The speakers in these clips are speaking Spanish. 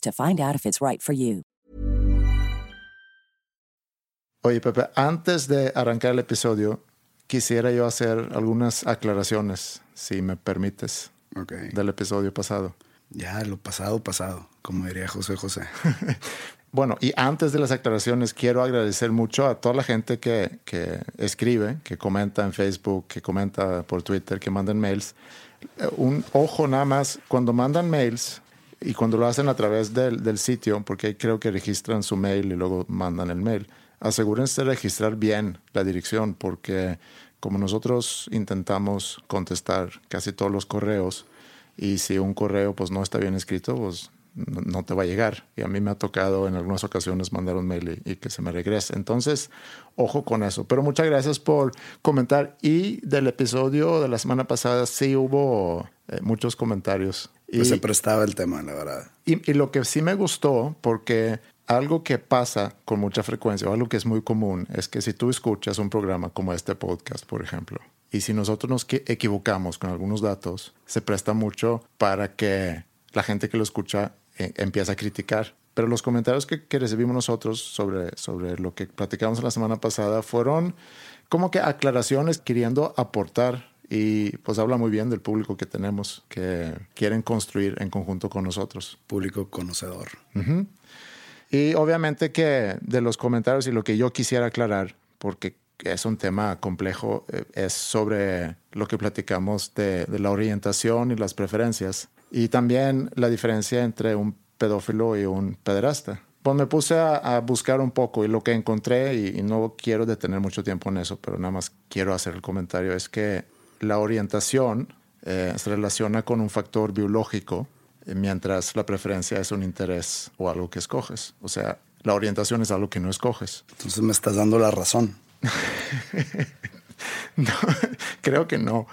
to find out if it's right for you. Oye, Pepe, antes de arrancar el episodio, quisiera yo hacer algunas aclaraciones, si me permites, Okay. del episodio pasado. Ya, lo pasado, pasado, como diría José José. Bueno, y antes de las aclaraciones, quiero agradecer mucho a toda la gente que, que escribe, que comenta en Facebook, que comenta por Twitter, que mandan mails. Eh, Un ojo nada más, cuando mandan mails y cuando lo hacen a través del, del sitio, porque creo que registran su mail y luego mandan el mail, asegúrense de registrar bien la dirección, porque como nosotros intentamos contestar casi todos los correos, y si un correo pues no está bien escrito, pues no, te va a llegar. Y a mí me ha tocado en algunas ocasiones mandar un mail y, y que se me regrese. Entonces, ojo con eso. Pero muchas gracias por comentar. Y del episodio de la semana pasada sí hubo eh, muchos comentarios. Y, Pues se prestaba el tema, la verdad. y, y lo que sí me gustó, porque algo que pasa con mucha frecuencia, o algo que es muy común, es que si tú escuchas un programa como este podcast, por ejemplo, y si nosotros nos equivocamos con algunos datos, se presta mucho para que la gente que lo escucha eh, empiece a criticar. Pero los comentarios que, que recibimos nosotros sobre, sobre lo que platicamos la semana pasada fueron como que aclaraciones queriendo aportar y pues habla muy bien del público que tenemos que quieren construir en conjunto con nosotros. Público conocedor. Y obviamente que de los comentarios y lo que yo quisiera aclarar, porque es un tema complejo, eh, es sobre lo que platicamos de, de la orientación y las preferencias. Y también la diferencia entre un pedófilo y un pederasta. Pues me puse a, a buscar un poco y lo que encontré, y, y no quiero detener mucho tiempo en eso, pero nada más quiero hacer el comentario, es que la orientación eh, se relaciona con un factor biológico, eh, mientras la preferencia es un interés o algo que escoges. O sea, la orientación es algo que no escoges. Entonces me estás dando la razón. No, creo que no.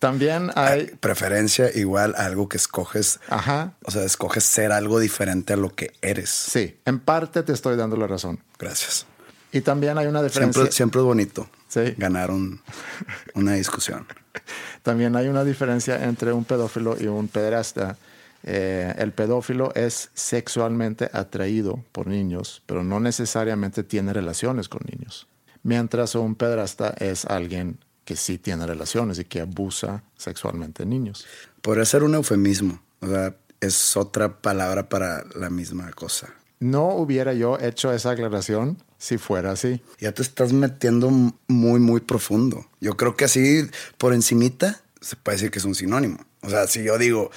También hay... Preferencia igual a algo que escoges. Ajá, O sea, escoges ser algo diferente a lo que eres. sí, en parte te estoy dando la razón. Gracias. Y también hay una diferencia... Siempre, siempre es bonito Sí. ganar un- una discusión. También hay una diferencia entre un pedófilo y un pederasta. Eh, el pedófilo es sexualmente atraído por niños, pero no necesariamente tiene relaciones con niños. Mientras un pederasta es alguien que sí tiene relaciones y que abusa sexualmente de niños. Podría ser un eufemismo. O sea, es otra palabra para la misma cosa. No hubiera yo hecho esa aclaración si fuera así. Ya te estás metiendo muy, muy profundo. Yo creo que así, por encimita, se puede decir que es un sinónimo. O sea, si yo digo,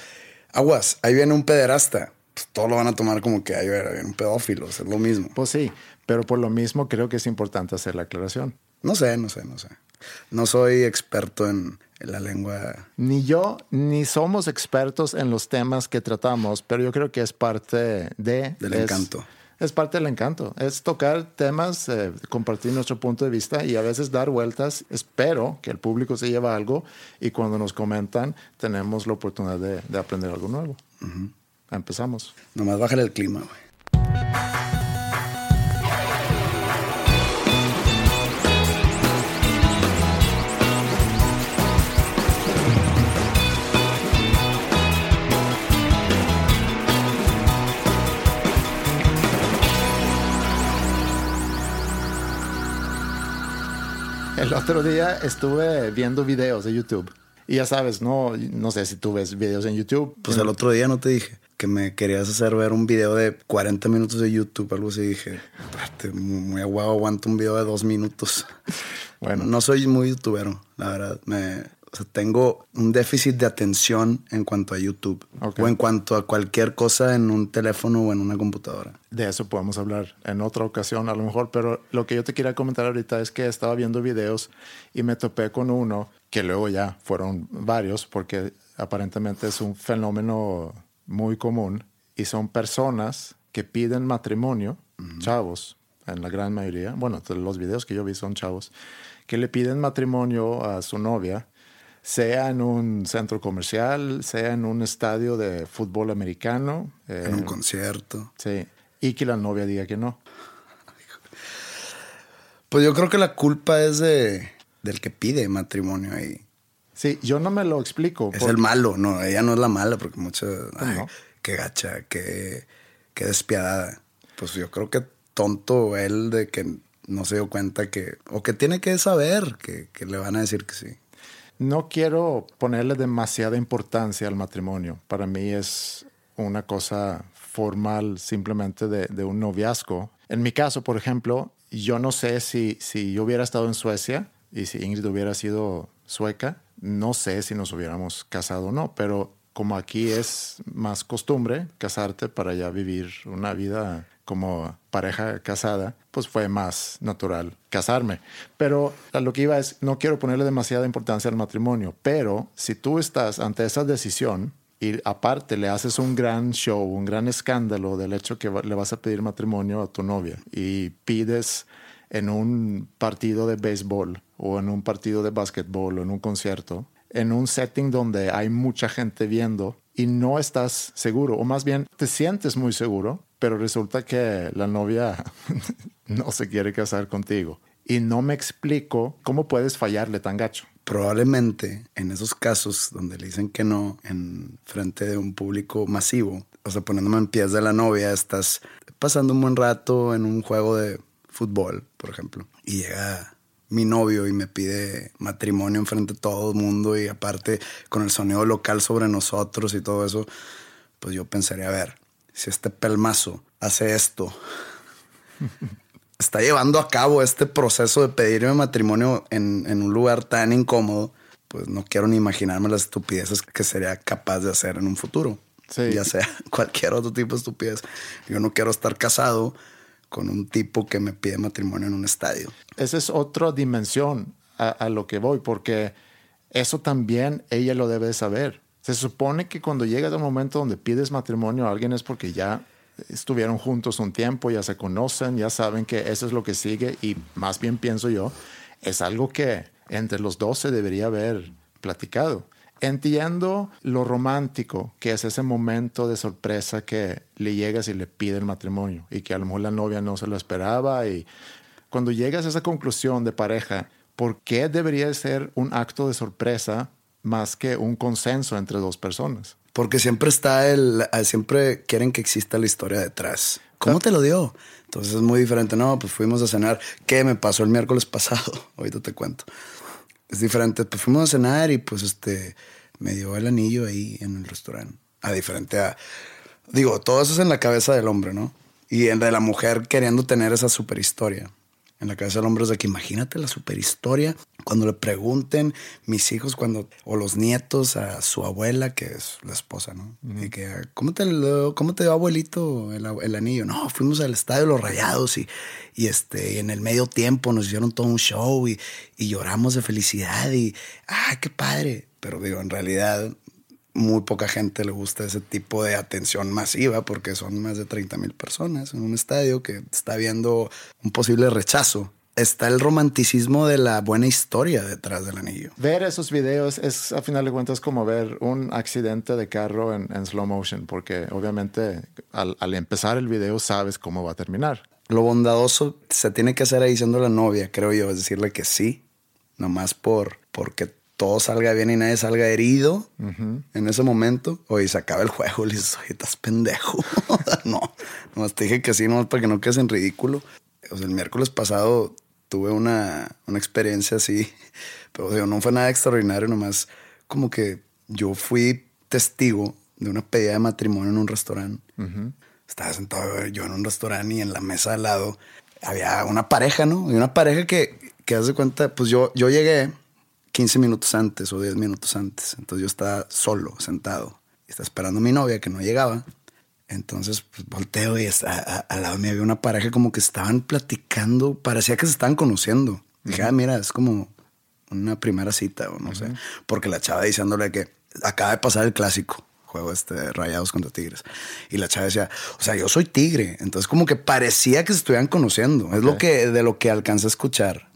aguas, ahí viene un pederasta, pues todos lo van a tomar como que ahí viene un pedófilo, o sea, es lo mismo. Pues sí, pero por lo mismo creo que es importante hacer la aclaración. No sé, no sé, no sé. No soy experto en, en la lengua. Ni yo ni somos expertos en los temas que tratamos, pero yo creo que es parte de... Del es- encanto. Es parte del encanto. Es tocar temas, eh, compartir nuestro punto de vista y a veces dar vueltas. Espero que el público se lleve algo y cuando nos comentan tenemos la oportunidad de, de aprender algo nuevo. Empezamos. Nomás bájale el clima, güey. El otro día estuve viendo videos de YouTube. Y ya sabes, no, no sé si tú ves videos en YouTube. Pues el otro día no te dije que me querías hacer ver un video de 40 minutos de YouTube, algo así. Dije, muy aguado, aguanto un video de dos minutos. Bueno, no soy muy youtubero, la verdad. Me, o sea, tengo un déficit de atención en cuanto a YouTube o en cuanto a cualquier cosa en un teléfono o en una computadora. De eso podemos hablar en otra ocasión a lo mejor, pero lo que yo te quería comentar ahorita es que estaba viendo videos y me topé con uno que luego ya fueron varios porque aparentemente es un fenómeno muy común y son personas que piden matrimonio, chavos, en la gran mayoría, bueno, los videos que yo vi son chavos, que le piden matrimonio a su novia sea en un centro comercial, sea en un estadio de fútbol americano. en un eh, concierto. Sí. Y que la novia diga que no. Pues yo creo que la culpa es de, del que pide matrimonio ahí. Sí, yo no me lo explico. Es el malo, no, ella no es la mala, porque muchas. Pues qué gacha, qué, qué despiadada. Pues yo creo que tonto él de que no se dio cuenta que. O que tiene que saber que, que le van a decir que sí no quiero ponerle demasiada importancia al matrimonio. Para mí es una cosa formal simplemente de, un noviazgo. En mi caso, por ejemplo, yo no sé si, si yo hubiera estado en Suecia y si Ingrid hubiera sido sueca, no sé si nos hubiéramos casado o no, pero como aquí es más costumbre casarte para ya vivir una vida como pareja casada, pues fue más natural casarme. Pero a lo que iba es, no quiero ponerle demasiada importancia al matrimonio, pero si tú estás ante esa decisión y aparte le haces un gran show, un gran escándalo del hecho que le vas a pedir matrimonio a tu novia y pides en un partido de béisbol o en un partido de básquetbol o en un concierto, en un setting donde hay mucha gente viendo y no estás seguro, o más bien te sientes muy seguro, pero resulta que la novia no se quiere casar contigo. Y no me explico cómo puedes fallarle tan gacho. Probablemente en esos casos donde le dicen que no en frente de un público masivo, o sea, poniéndome en pies de la novia, estás pasando un buen rato en un juego de fútbol, por ejemplo, y llega mi novio y me pide matrimonio en frente de todo el mundo y aparte con el sonido local sobre nosotros y todo eso, pues yo pensaría, a ver, si este pelmazo hace esto, está llevando a cabo este proceso de pedirme matrimonio en, un lugar tan incómodo, pues no quiero ni imaginarme las estupideces que sería capaz de hacer en un futuro. Ya sea cualquier otro tipo de estupidez. Yo no quiero estar casado con un tipo que me pide matrimonio en un estadio. Esa es otra dimensión a, a lo que voy, porque eso también ella lo debe saber. Se supone que cuando llegas al momento donde pides matrimonio a alguien es porque ya estuvieron juntos un tiempo, ya se conocen, ya saben que eso es lo que sigue y más bien pienso yo, es algo que entre los dos se debería haber platicado. Entiendo lo romántico que es ese momento de sorpresa que le llegas y le pide el matrimonio y que a lo mejor la novia no se lo esperaba y cuando llegas a esa conclusión de pareja, ¿por qué debería ser un acto de sorpresa más que un consenso entre dos personas. Porque siempre está el, ah, siempre quieren que exista la historia detrás. ¿Cómo te lo dio? Entonces es muy diferente. No, pues fuimos a cenar. ¿Qué me pasó el miércoles pasado? Ahorita te cuento. Es diferente. Pues fuimos a cenar y pues este me dio el anillo ahí en el restaurante. A diferente a. Digo, todo eso es en la cabeza del hombre, ¿no? Y en de la mujer queriendo tener esa super historia en la cabeza del hombre es de que imagínate la superhistoria cuando le pregunten mis hijos cuando o los nietos a su abuela que es la esposa, ¿no? Y que ¿cómo te cómo te dio abuelito el, anillo? No, fuimos al estadio de los Rayados y, y este en el medio tiempo nos hicieron todo un show y, y lloramos de felicidad y ah, qué padre. Pero digo, en realidad muy poca gente le gusta ese tipo de atención masiva porque son más de 30 mil personas en un estadio que está viendo un posible rechazo. Está el romanticismo de la buena historia detrás del anillo. Ver esos videos es, a final de cuentas, como ver un accidente de carro en, slow motion, porque obviamente al, al empezar el video sabes cómo va a terminar. Lo bondadoso se tiene que hacer ahí diciendo la novia, creo yo, es decirle que sí, nomás por porque todo salga bien y nadie salga herido en ese momento, oye, se acaba el juego, le dices, oye, estás pendejo. no, nomás te dije que sí, nomás para que no quedes en ridículo. O sea, el miércoles pasado tuve una, una experiencia así, pero no fue nada extraordinario, nomás como que yo fui testigo de una pedida de matrimonio en un restaurante. Estaba sentado yo en un restaurante y en la mesa al lado había una pareja, ¿no? Y una pareja que, que hace cuenta, pues yo, yo llegué 15 minutos antes o 10 minutos antes. Entonces yo estaba solo, sentado. Y estaba esperando a mi novia que no llegaba. Entonces pues, volteo y al lado mío había una pareja como que estaban platicando. Parecía que se estaban conociendo. Dije, ah, mira, es como una primera cita o no sé. Porque la chava diciéndole que acaba de pasar el clásico juego este Rayados contra Tigres. Y la chava decía, o sea, yo soy tigre. Entonces como que parecía que se estuvieran conociendo. Es lo que, de lo que alcanza a escuchar.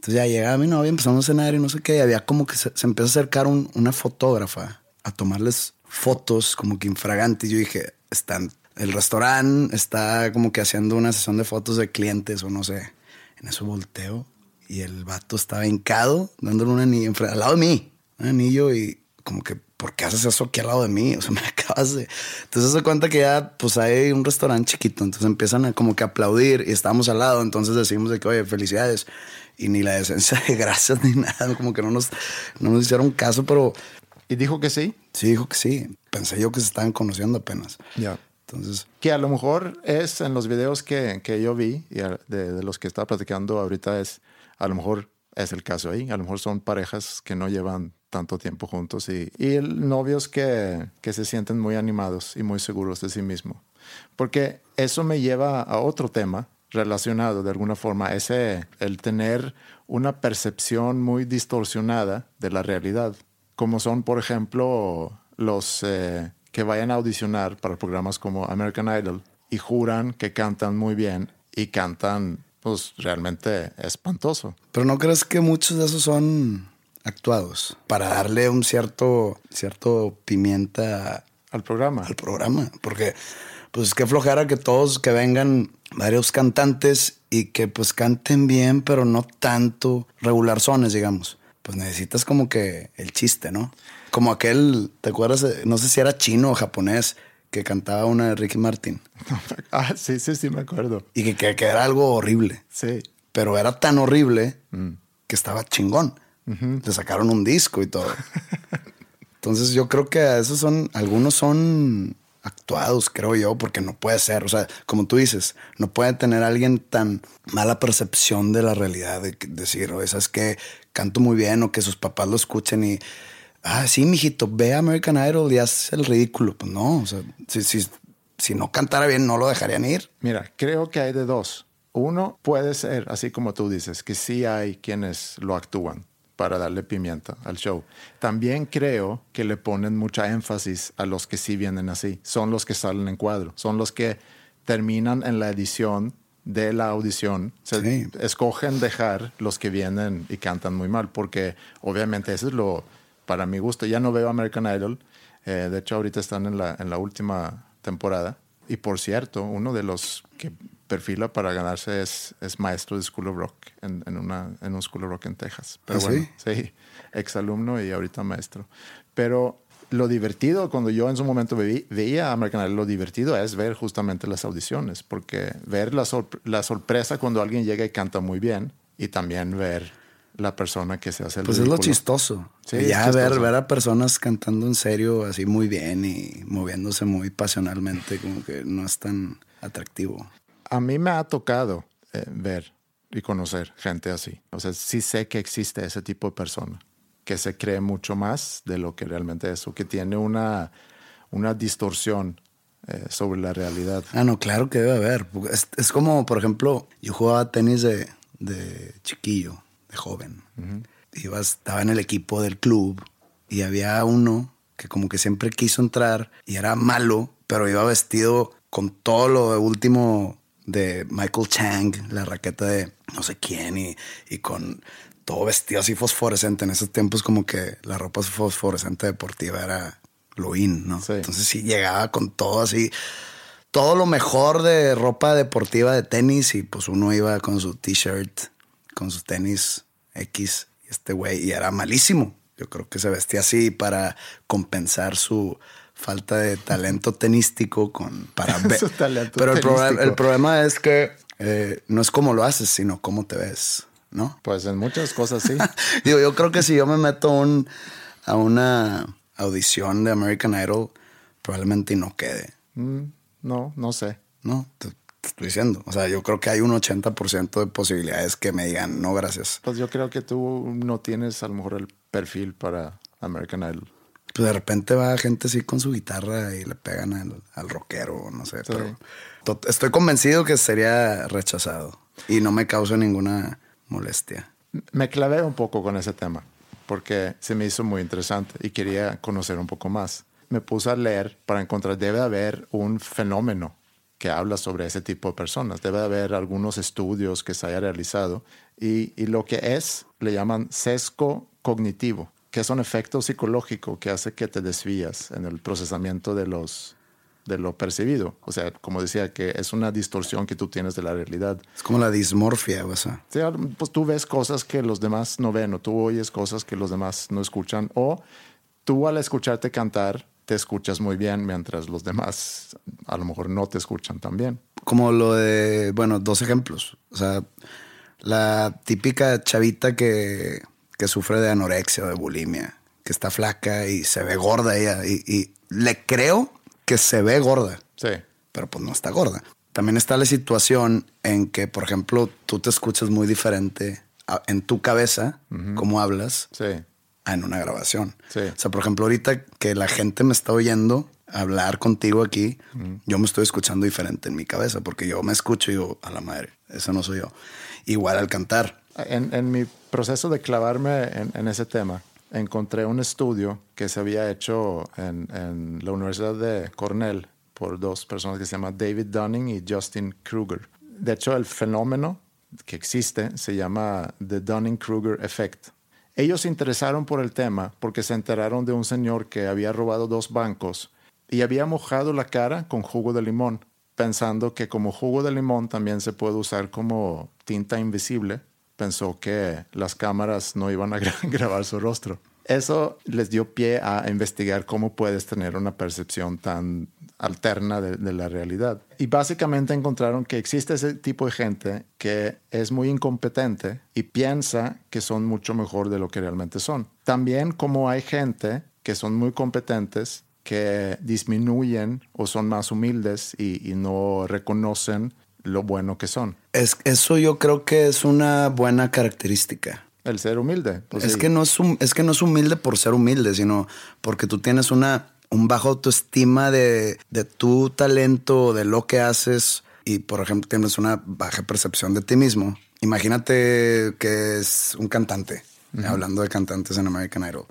Entonces ya llegaba mi novia, empezamos a cenar y no sé qué. Y había como que se, empezó a acercar una fotógrafa a tomarles fotos como que infragantes. Yo dije, están, el restaurante está como que haciendo una sesión de fotos de clientes o no sé. En eso volteo y el vato estaba hincado dándole un anillo al lado de mí. Un anillo y como que ¿por qué haces eso aquí al lado de mí? O sea, me acabas de... Entonces se cuenta que ya, pues hay un restaurante chiquito, entonces empiezan a como que aplaudir y estamos al lado, entonces decimos de que, oye, felicidades. Y ni la decencia de gracias ni nada, como que no nos, no nos hicieron caso, pero... ¿Y dijo que sí? Sí, dijo que sí. Pensé yo que se estaban conociendo apenas. Ya. Entonces... Que a lo mejor es en los videos que, que yo vi y de, de los que estaba platicando ahorita es, a lo mejor es el caso ahí. A lo mejor son parejas que no llevan tanto tiempo juntos y, y novios que, que, se sienten muy animados y muy seguros de sí mismos. Porque eso me lleva a otro tema relacionado de alguna forma, ese el tener una percepción muy distorsionada de la realidad, como son, por ejemplo, los eh, que vayan a audicionar para programas como American Idol y juran que cantan muy bien y cantan pues realmente espantoso. Pero no crees que muchos de esos son actuados para darle un cierto, cierto pimienta al programa. Al programa, porque pues qué flojera que todos que vengan varios cantantes y que pues canten bien, pero no tanto regular sones, digamos. Pues necesitas como que el chiste, ¿no? Como aquel, ¿te acuerdas? No sé si era chino o japonés que cantaba una de Ricky Martin. ah, sí, sí, sí, me acuerdo. Y que, que, era algo horrible. Sí. Pero era tan horrible mm. que estaba chingón. Le sacaron un disco y todo. Entonces yo creo que esos son, algunos son actuados, creo yo, porque no puede ser. O sea, como tú dices, no puede tener alguien tan mala percepción de la realidad de decir, o es que canto muy bien o que sus papás lo escuchen y, ah, sí, mijito, ve a American Idol y haz el ridículo. Pues no, o sea, si, si, si no cantara bien, no lo dejarían ir. Mira, creo que hay de dos. Uno puede ser, así como tú dices, que sí hay quienes lo actúan para darle pimienta al show. También creo que le ponen mucha énfasis a los que sí vienen así. Son los que salen en cuadro, son los que terminan en la edición de la audición. Se escogen dejar los que vienen y cantan muy mal, porque obviamente eso es lo, para mi gusto, ya no veo American Idol. Eh, de hecho, ahorita están en la, en la última temporada. Y por cierto, uno de los que perfila para ganarse es, es maestro de School of Rock en, en, una, en un School of Rock en Texas. Pero ¿Ah, bueno, sí? sí, exalumno y ahorita maestro. Pero lo divertido, cuando yo en su momento veía American Idol, lo divertido es ver justamente las audiciones, porque ver la, la sorpresa cuando alguien llega y canta muy bien y también ver la persona que se hace el Pues es lo chistoso. Sí, ya Ver, ver a personas cantando en serio así muy bien y moviéndose muy pasionalmente, como que no es tan atractivo a mí me ha tocado eh, ver y conocer gente así. O sea, sí sé que existe ese tipo de persona que se cree mucho más de lo que realmente es o que tiene una, una distorsión eh, sobre la realidad. Ah, no, claro que debe haber. Es, como, por ejemplo, yo jugaba tenis de, de chiquillo, de joven. Iba, estaba en el equipo del club y había uno que como que siempre quiso entrar y era malo, pero iba vestido con todo lo último de Michael Chang, la raqueta de no sé quién, y, y con todo vestido así fosforescente. En esos tiempos, como que la ropa fosforescente deportiva era lo in, ¿no? Entonces, sí llegaba con todo así, todo lo mejor de ropa deportiva de tenis, y pues uno iba con su t-shirt, con sus tenis X, y este güey, y era malísimo. Yo creo que se vestía así para compensar su falta de talento tenístico con para talento Pero el, el, problema es que eh, no es cómo lo haces, sino cómo te ves, ¿no? Pues en muchas cosas sí. Digo, yo creo que si yo me meto un, a una audición de American Idol, probablemente no quede. Mm, no, no sé. No, te, te estoy diciendo. O sea, yo creo que hay un 80% de posibilidades que me digan no, gracias. Pues yo creo que tú no tienes a lo mejor el perfil para American Idol. Pues de repente va gente así con su guitarra y le pegan al, al rockero, no sé. Sí. Pero to- estoy convencido que sería rechazado y no me causa ninguna molestia. Me clavé un poco con ese tema porque se me hizo muy interesante y quería conocer un poco más. Me puse a leer para encontrar, debe haber un fenómeno que habla sobre ese tipo de personas. Debe haber algunos estudios que se haya realizado y, y lo que es, le llaman sesgo cognitivo, que es un efecto psicológico que hace que te desvías en el procesamiento de los de lo percibido. O sea, como decía, que es una distorsión que tú tienes de la realidad. Es como la dismorfia, o sea. Sí, pues tú ves cosas que los demás no ven o tú oyes cosas que los demás no escuchan o tú al escucharte cantar te escuchas muy bien mientras los demás a lo mejor no te escuchan tan bien. Como lo de, bueno, dos ejemplos. O sea, la típica chavita que, que sufre de anorexia o de bulimia, que está flaca y se ve gorda ella. Y, y le creo que se ve gorda, Sí, pero pues no está gorda. También está la situación en que, por ejemplo, tú te escuchas muy diferente a- en tu cabeza, como hablas, sí, a en una grabación. Sí. O sea, por ejemplo, ahorita que la gente me está oyendo hablar contigo aquí, yo me estoy escuchando diferente en mi cabeza, porque yo me escucho y digo, a la madre, eso no soy yo. Igual al cantar. En, en mi proceso de clavarme en, en ese tema, encontré un estudio que se había hecho en, en la Universidad de Cornell por dos personas que se llaman David Dunning y Justin Kruger. De hecho, el fenómeno que existe se llama The Dunning-Kruger Effect. Ellos se interesaron por el tema porque se enteraron de un señor que había robado dos bancos y había mojado la cara con jugo de limón, pensando que como jugo de limón también se puede usar como tinta invisible. Pensó que las cámaras no iban a gra- grabar su rostro. Eso les dio pie a investigar cómo puedes tener una percepción tan alterna de, de la realidad. Y básicamente encontraron que existe ese tipo de gente que es muy incompetente y piensa que son mucho mejor de lo que realmente son. También como hay gente que son muy competentes que disminuyen o son más humildes y, y no reconocen lo bueno que son. Es, eso yo creo que es una buena característica. El ser humilde. pues es, sí. que no es, hum- es que no es humilde por ser humilde, sino porque tú tienes una, un bajo autoestima de, de tu talento, de lo que haces, y por ejemplo tienes una baja percepción de ti mismo. Imagínate que es un cantante, hablando de cantantes en American Idol.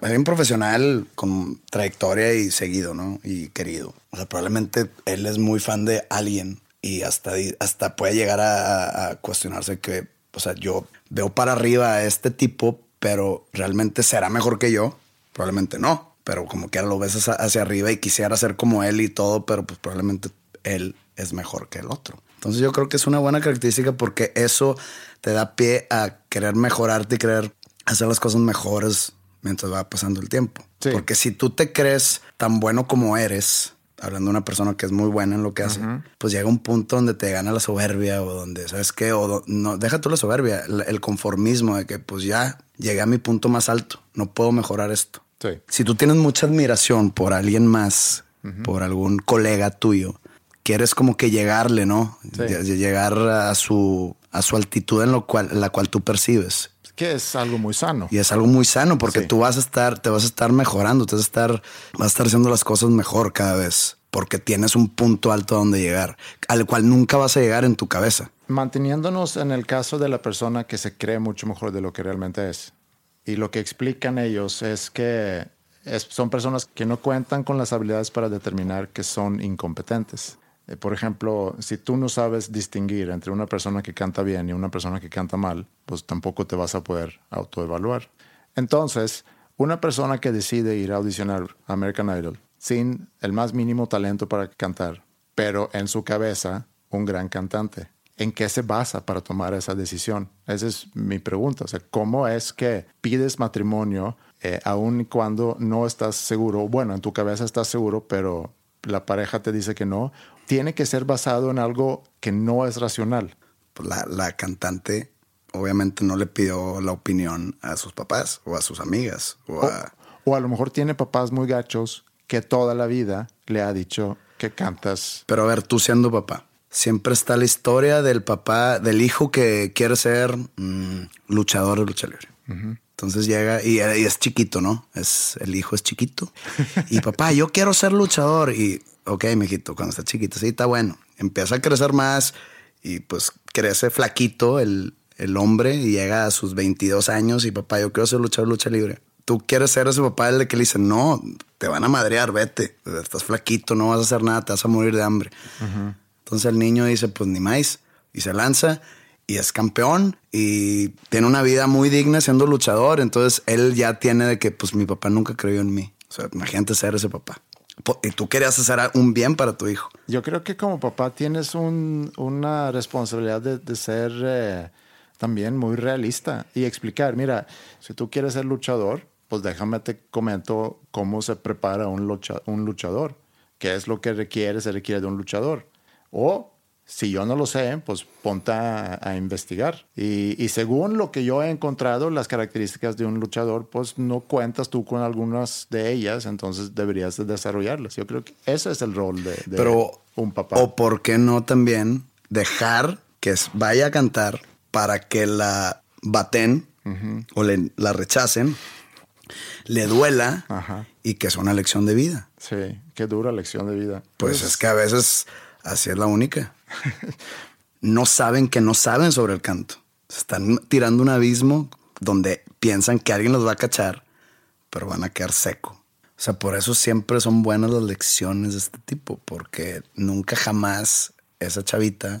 Es un profesional con trayectoria y seguido, ¿no? Y querido. O sea, probablemente él es muy fan de alguien y hasta, hasta puede llegar a- a, cuestionarse que, o sea, yo veo para arriba a este tipo, pero realmente será mejor que yo. Probablemente no, pero como que lo ves hacia, hacia arriba y quisiera ser como él y todo, pero pues probablemente él es mejor que el otro. Entonces yo creo que es una buena característica porque eso te da pie a querer mejorarte y querer hacer las cosas mejores mientras va pasando el tiempo. Sí. Porque si tú te crees tan bueno como eres, hablando de una persona que es muy buena en lo que hace, pues llega un punto donde te gana la soberbia o donde, ¿sabes qué? O no, deja tú la soberbia, el, conformismo de que pues ya llegué a mi punto más alto, no puedo mejorar esto. Sí. Si tú tienes mucha admiración por alguien más, por algún colega tuyo, quieres como que llegarle, ¿no? Sí. Llegar a su, a su altitud en lo cual, la cual tú percibes. Que es algo muy sano. Y es algo muy sano porque Sí. tú vas a estar, te vas a estar mejorando, te vas a estar, vas a estar haciendo las cosas mejor cada vez porque tienes un punto alto a donde llegar, al cual nunca vas a llegar en tu cabeza. Manteniéndonos en el caso de la persona que se cree mucho mejor de lo que realmente es. Y lo que explican ellos es que es- son personas que no cuentan con las habilidades para determinar que son incompetentes. Eh, Por ejemplo, si tú no sabes distinguir entre una persona que canta bien y una persona que canta mal, pues tampoco te vas a poder autoevaluar. Entonces, una persona que decide ir a audicionar a American Idol sin el más mínimo talento para cantar, pero en su cabeza un gran cantante, ¿en qué se basa para tomar esa decisión? Esa es mi pregunta. O sea, ¿cómo es que pides matrimonio eh, aun cuando no estás seguro? Bueno, en tu cabeza estás seguro, pero la pareja te dice que no. Tiene que ser basado en algo que no es racional. Pues la, la cantante obviamente no le pidió la opinión a sus papás o a sus amigas. O, O, a, o a lo mejor tiene papás muy gachos que toda la vida le ha dicho que cantas. Pero a ver, tú siendo papá, siempre está la historia del papá, del hijo que quiere ser mm, luchador de lucha libre. Entonces llega y, y es chiquito, ¿no? Es, el hijo es chiquito. Y papá, yo quiero ser luchador. Y, ok, mijito, cuando está chiquito, sí, está bueno. Empieza a crecer más y pues crece flaquito el, el hombre y llega a sus 22 años y papá, yo quiero ser luchador lucha libre. Tú quieres ser ese papá el que le dice, no, te van a madrear, vete. Estás flaquito, no vas a hacer nada, te vas a morir de hambre. Entonces el niño dice, pues ni más, y se lanza y es campeón y tiene una vida muy digna siendo luchador. Entonces él ya tiene de que, pues mi papá nunca creyó en mí. O sea, imagínate ser ese papá. Tú querías hacer un bien para tu hijo. Yo creo que como papá tienes un- una responsabilidad de, ser eh, también muy realista y explicar, mira, si tú quieres ser luchador, pues déjame te comento cómo se prepara un, un luchador, qué es lo que requiere, se requiere de un luchador. O si yo no lo sé, pues ponte a, a investigar. Y, y según lo que yo he encontrado, las características de un luchador, pues no cuentas tú con algunas de ellas, entonces deberías de desarrollarlas. Yo creo que ese es el rol de, de Pero, un papá. o por qué no también dejar que vaya a cantar para que la baten o le- la rechacen, le duela Ajá. y que es una lección de vida. Sí, qué dura lección de vida. Pues es que a veces así es la única. No saben que no saben sobre el canto. Están tirando un abismo donde piensan que alguien los va a cachar, pero van a quedar seco. O sea, por eso siempre son buenas las lecciones de este tipo, porque nunca jamás esa chavita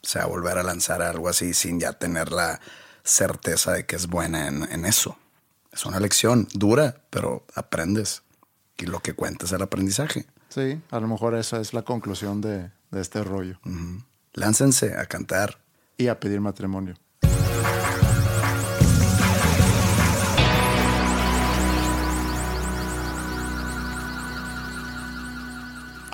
se va a volver a lanzar algo así sin ya tener la certeza de que es buena en, en eso. Es una lección dura, pero aprendes. Y lo que cuenta es el aprendizaje. Sí, a lo mejor esa es la conclusión de, de este rollo. Láncense a cantar. Y a pedir matrimonio.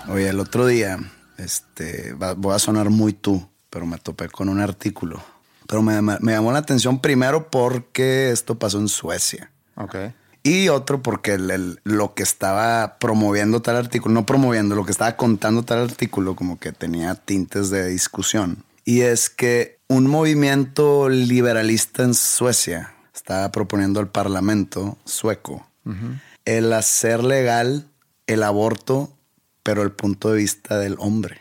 Oye, el otro día, este, va- voy a sonar muy tú, pero me topé con un artículo. Pero me, me- me llamó la atención primero porque esto pasó en Suecia. Ok. Y otro porque el- el- lo que estaba promoviendo tal artículo, no promoviendo, lo que estaba contando tal artículo como que tenía tintes de discusión. Y es que un movimiento liberalista en Suecia estaba proponiendo al parlamento sueco el hacer legal el aborto, pero el punto de vista del hombre.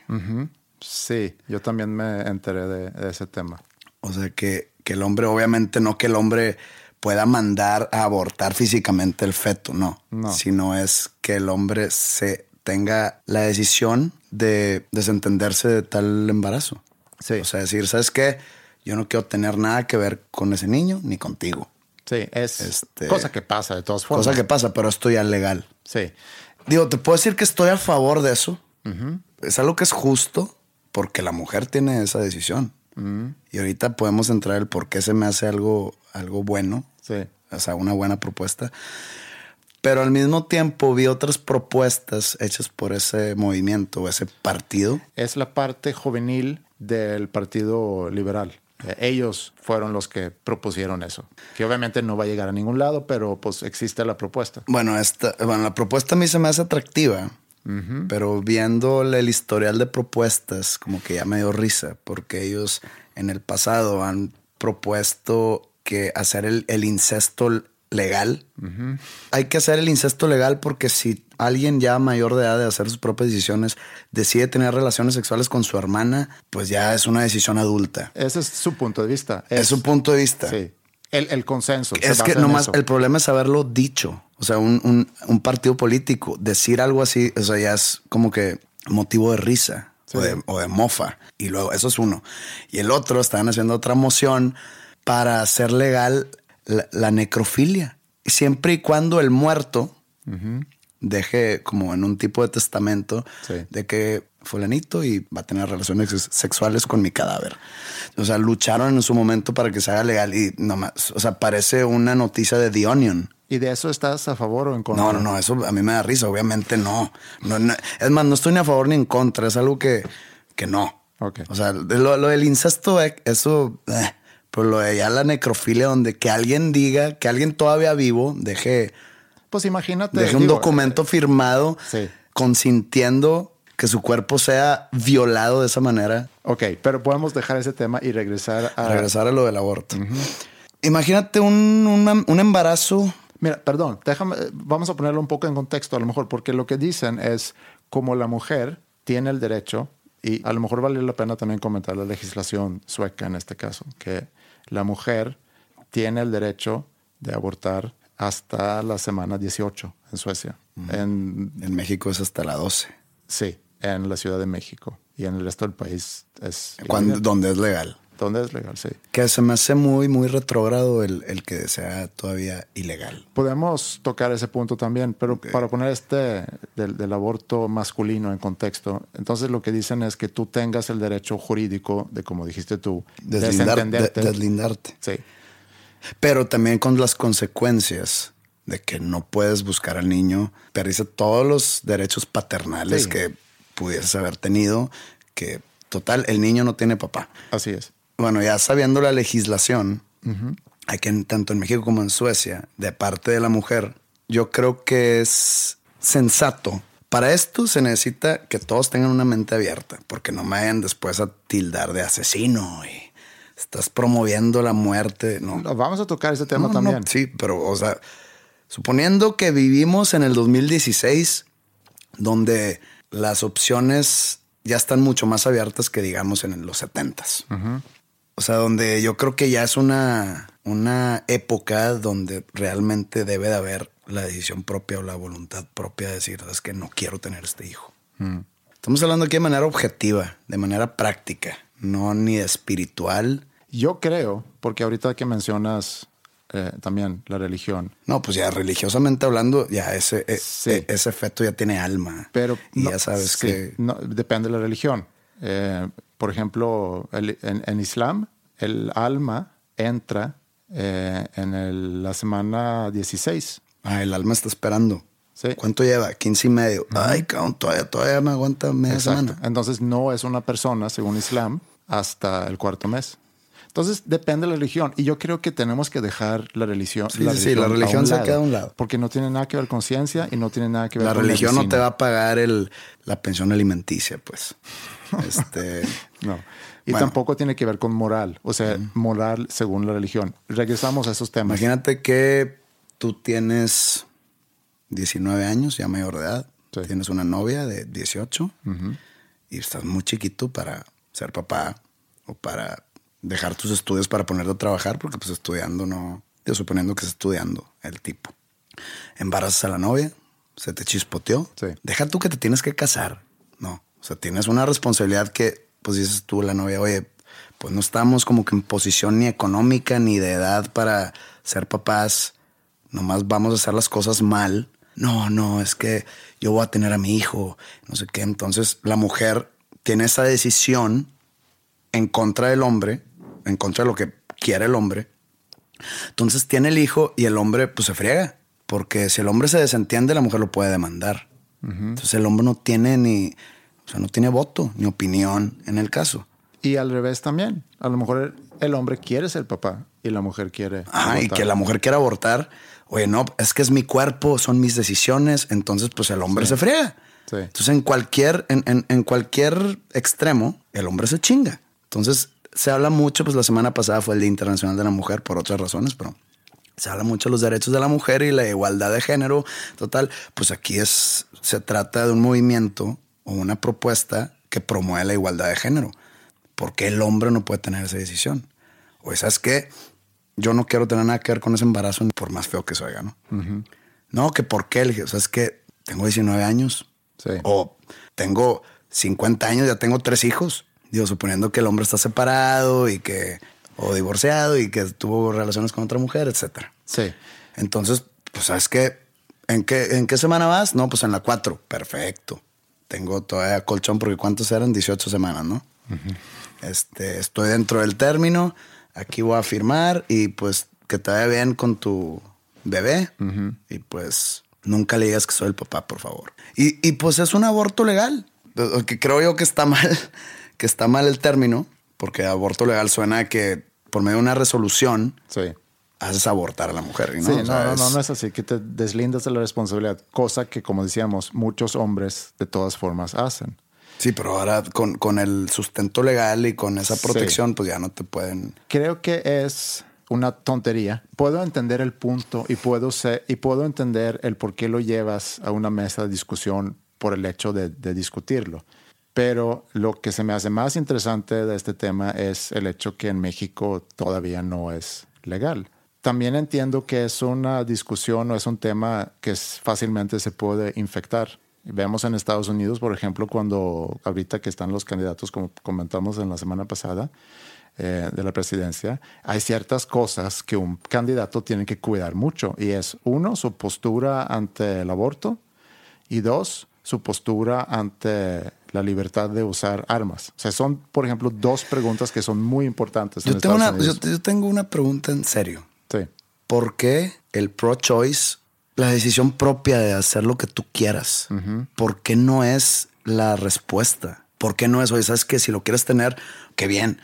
Sí, yo también me enteré de, de ese tema. O sea, que, que el hombre, obviamente no que el hombre pueda mandar a abortar físicamente el feto, no. No. Sino es que el hombre se tenga la decisión de desentenderse de tal embarazo. Sí. O sea, decir, ¿sabes qué? Yo no quiero tener nada que ver con ese niño ni contigo. Sí, es Este- cosa que pasa de todas formas. Cosa que pasa, pero esto ya es legal. Sí, Digo, te puedo decir que estoy a favor de eso. Es algo que es justo porque la mujer tiene esa decisión. Y ahorita podemos entrar el por qué se me hace algo, algo bueno. Sí. O sea, una buena propuesta. Pero al mismo tiempo vi otras propuestas hechas por ese movimiento o ese partido. Es la parte juvenil del Partido Liberal. Eh, Ellos fueron los que propusieron eso. Que obviamente no va a llegar a ningún lado, pero pues existe la propuesta. Bueno, esta, bueno, la propuesta a mí se me hace atractiva, pero viendo el historial de propuestas, como que ya me dio risa, porque ellos en el pasado han propuesto que hacer el, el incesto legal. Hay que hacer el incesto legal porque si alguien ya mayor de edad de hacer sus propias decisiones decide tener relaciones sexuales con su hermana, pues ya es una decisión adulta. Ese es su punto de vista. Es, su punto de vista. Sí. El, el consenso. se Es que nomás el problema es haberlo dicho. O sea, un, un- un partido político, decir algo así, o sea, ya es como que motivo de risa o, de, o de mofa. Y luego, eso es uno. Y el otro, estaban haciendo otra moción para hacer legal la, la necrofilia. Siempre y cuando el muerto deje como en un tipo de testamento Sí. de que fulanito y va a tener relaciones sex- sexuales con mi cadáver. O sea, lucharon en su momento para que se haga legal y nomás, o sea, parece una noticia de The Onion. ¿Y de eso estás a favor o en contra? No, no, no, eso a mí me da risa, obviamente no. no, no. Es más, no estoy ni a favor ni en contra, es algo que, que no. Ok. O sea, lo, lo del incesto, eh, eso, eh, pero lo de ya la necrofilia, donde que alguien diga, que alguien todavía vivo deje, Pues imagínate. deje un digo, documento firmado sí. consintiendo que su cuerpo sea violado de esa manera. Ok, pero podemos dejar ese tema y regresar a... Regresar a lo del aborto. Imagínate un, un embarazo. Mira, perdón, déjame, eh, vamos a ponerlo un poco en contexto a lo mejor, porque lo que dicen es como la mujer tiene el derecho, y a lo mejor vale la pena también comentar la legislación sueca en este caso, que la mujer tiene el derecho de abortar hasta la semana 18 en Suecia. En, En México es hasta la 12, sí, en la Ciudad de México. Y en el resto del país es... donde es legal. ¿Dónde es legal? Sí. Que se me hace muy, muy retrógrado el, el que sea todavía ilegal. Podemos tocar ese punto también, pero para poner este del, del aborto masculino en contexto, entonces lo que dicen es que tú tengas el derecho jurídico de, como dijiste tú, Deslindar- de- deslindarte. Sí, Pero también con las consecuencias de que no puedes buscar al niño, perdiste todos los derechos paternales Sí. que pudieses haber tenido, que total, el niño no tiene papá. así es. Bueno, ya sabiendo la legislación, aquí en, tanto en México como en Suecia, de parte de la mujer, yo creo que es sensato. Para esto se necesita que todos tengan una mente abierta, porque no me vayan después a tildar de asesino y estás promoviendo la muerte. No, No, Vamos a tocar ese tema no, no, también. sí, pero, o sea, suponiendo que vivimos en el 2016, donde las opciones ya están mucho más abiertas que, digamos, en los 70s. O sea, donde yo creo que ya es una, una época donde realmente debe de haber la decisión propia o la voluntad propia de decir, es que no quiero tener este hijo. Estamos hablando aquí de manera objetiva, de manera práctica, no ni de espiritual. Yo creo, porque ahorita que mencionas eh, también la religión, No, pues ya religiosamente hablando, ya ese, e- Sí. e- ese feto ya tiene alma. pero y no- ya sabes sí, que no, depende de la religión. Eh, por ejemplo, el- en, en Islam, el alma entra eh, en el- la semana 16. ah, el alma está esperando. Sí. ¿Cuánto lleva? 15 y medio. Ay, cabrón, todavía, todavía me aguanta media Exacto. semana. Entonces no es una persona, según Islam, hasta el cuarto mes. Entonces depende de la religión. Y yo creo que tenemos que dejar la religión. Sí, sí, sí, la religión se queda a un lado. Porque no tiene nada que ver con ciencia y no tiene nada que ver La con religión no te va a pagar el, la pensión alimenticia, pues. Este, No. Y Bueno. tampoco tiene que ver con moral. O sea, moral según la religión. Regresamos a esos temas. imagínate que tú tienes 19 años, ya mayor de edad. Sí. Tienes una novia de 18 y estás muy chiquito para ser papá o para dejar tus estudios para ponerte a trabajar, porque pues estudiando no, yo suponiendo que estás estudiando el tipo. Embarazas a la novia, se te chispoteó. Sí. Deja tú que te tienes que casar. No, o sea, tienes una responsabilidad que, pues dices tú, la novia, oye, pues no estamos como que en posición ni económica ni de edad para ser papás. Nomás vamos a hacer las cosas mal. No, no, es que yo voy a tener a mi hijo, no sé qué. Entonces la mujer tiene esa decisión en contra del hombre, en contra de lo que quiere el hombre. Entonces tiene el hijo y el hombre pues se friega. Porque si el hombre se desentiende, la mujer lo puede demandar. Entonces el hombre no tiene ni, sea, no tiene voto ni opinión en el caso. Y al revés también. A lo mejor el, hombre quiere ser papá y la mujer quiere. Y abortar. que la mujer quiera abortar. Oye, no, es que es mi cuerpo, son mis decisiones. Entonces, pues el hombre se friega. Sí. Entonces, en cualquier, en, en- en cualquier extremo, el hombre se chinga. Entonces, se habla mucho, pues la semana pasada fue el Día Internacional de la Mujer por otras razones, pero se habla mucho de los derechos de la mujer y la igualdad de género. Total, pues aquí es, se trata de un movimiento o una propuesta que promueve la igualdad de género. ¿Por qué el hombre no puede tener esa decisión? O ¿sabes qué? Yo no quiero tener nada que ver con ese embarazo, por más feo que se oiga, ¿no? No, que por qué. Le dije, ¿sabes qué? Tengo 19 años. Sí. O tengo 50 años, ya tengo tres hijos. Digo, suponiendo que el hombre está separado y que, o divorciado y que tuvo relaciones con otra mujer, etcétera. Sí. Entonces, pues, ¿sabes qué? ¿En qué, ¿En qué semana vas? No, pues en la 4. Perfecto. Tengo todavía colchón porque ¿cuántos eran? 18 semanas, ¿no? este, estoy dentro del término. Aquí voy a firmar y pues que te vaya bien con tu bebé y pues nunca le digas que soy el papá, por favor. Y, y pues es un aborto legal, que creo yo que está mal, que está mal el término, porque aborto legal suena a que por medio de una resolución Sí. Haces abortar a la mujer. ¿no? Sí, O no, sea, no, no, es- no es así, que te deslindas de la responsabilidad, cosa que, como decíamos, muchos hombres de todas formas hacen. Sí, pero ahora con, con el sustento legal y con esa Sí. protección, pues ya no te pueden. Creo que es una tontería. Puedo entender el punto y puedo, ser, y puedo entender el por qué lo llevas a una mesa de discusión por el hecho de, de discutirlo. Pero lo que se me hace más interesante de este tema es el hecho que en México todavía no es legal. También entiendo que es una discusión o es un tema que es- fácilmente se puede infectar. Vemos en Estados Unidos, por ejemplo, cuando ahorita que están los candidatos, como comentamos en la semana pasada, eh, de la presidencia, hay ciertas cosas que un candidato tiene que cuidar mucho. Y es, uno, su postura ante el aborto y dos, su postura ante la libertad de usar armas. O sea, son, por ejemplo, dos preguntas que son muy importantes. en Yo tengo, Estados una, yo, Unidos. yo tengo una pregunta en serio. Sí. ¿Por qué el pro-choice, la decisión propia de hacer lo que tú quieras, por qué no es la respuesta? ¿Por qué no es, oye, sabes que si lo quieres tener, qué bien.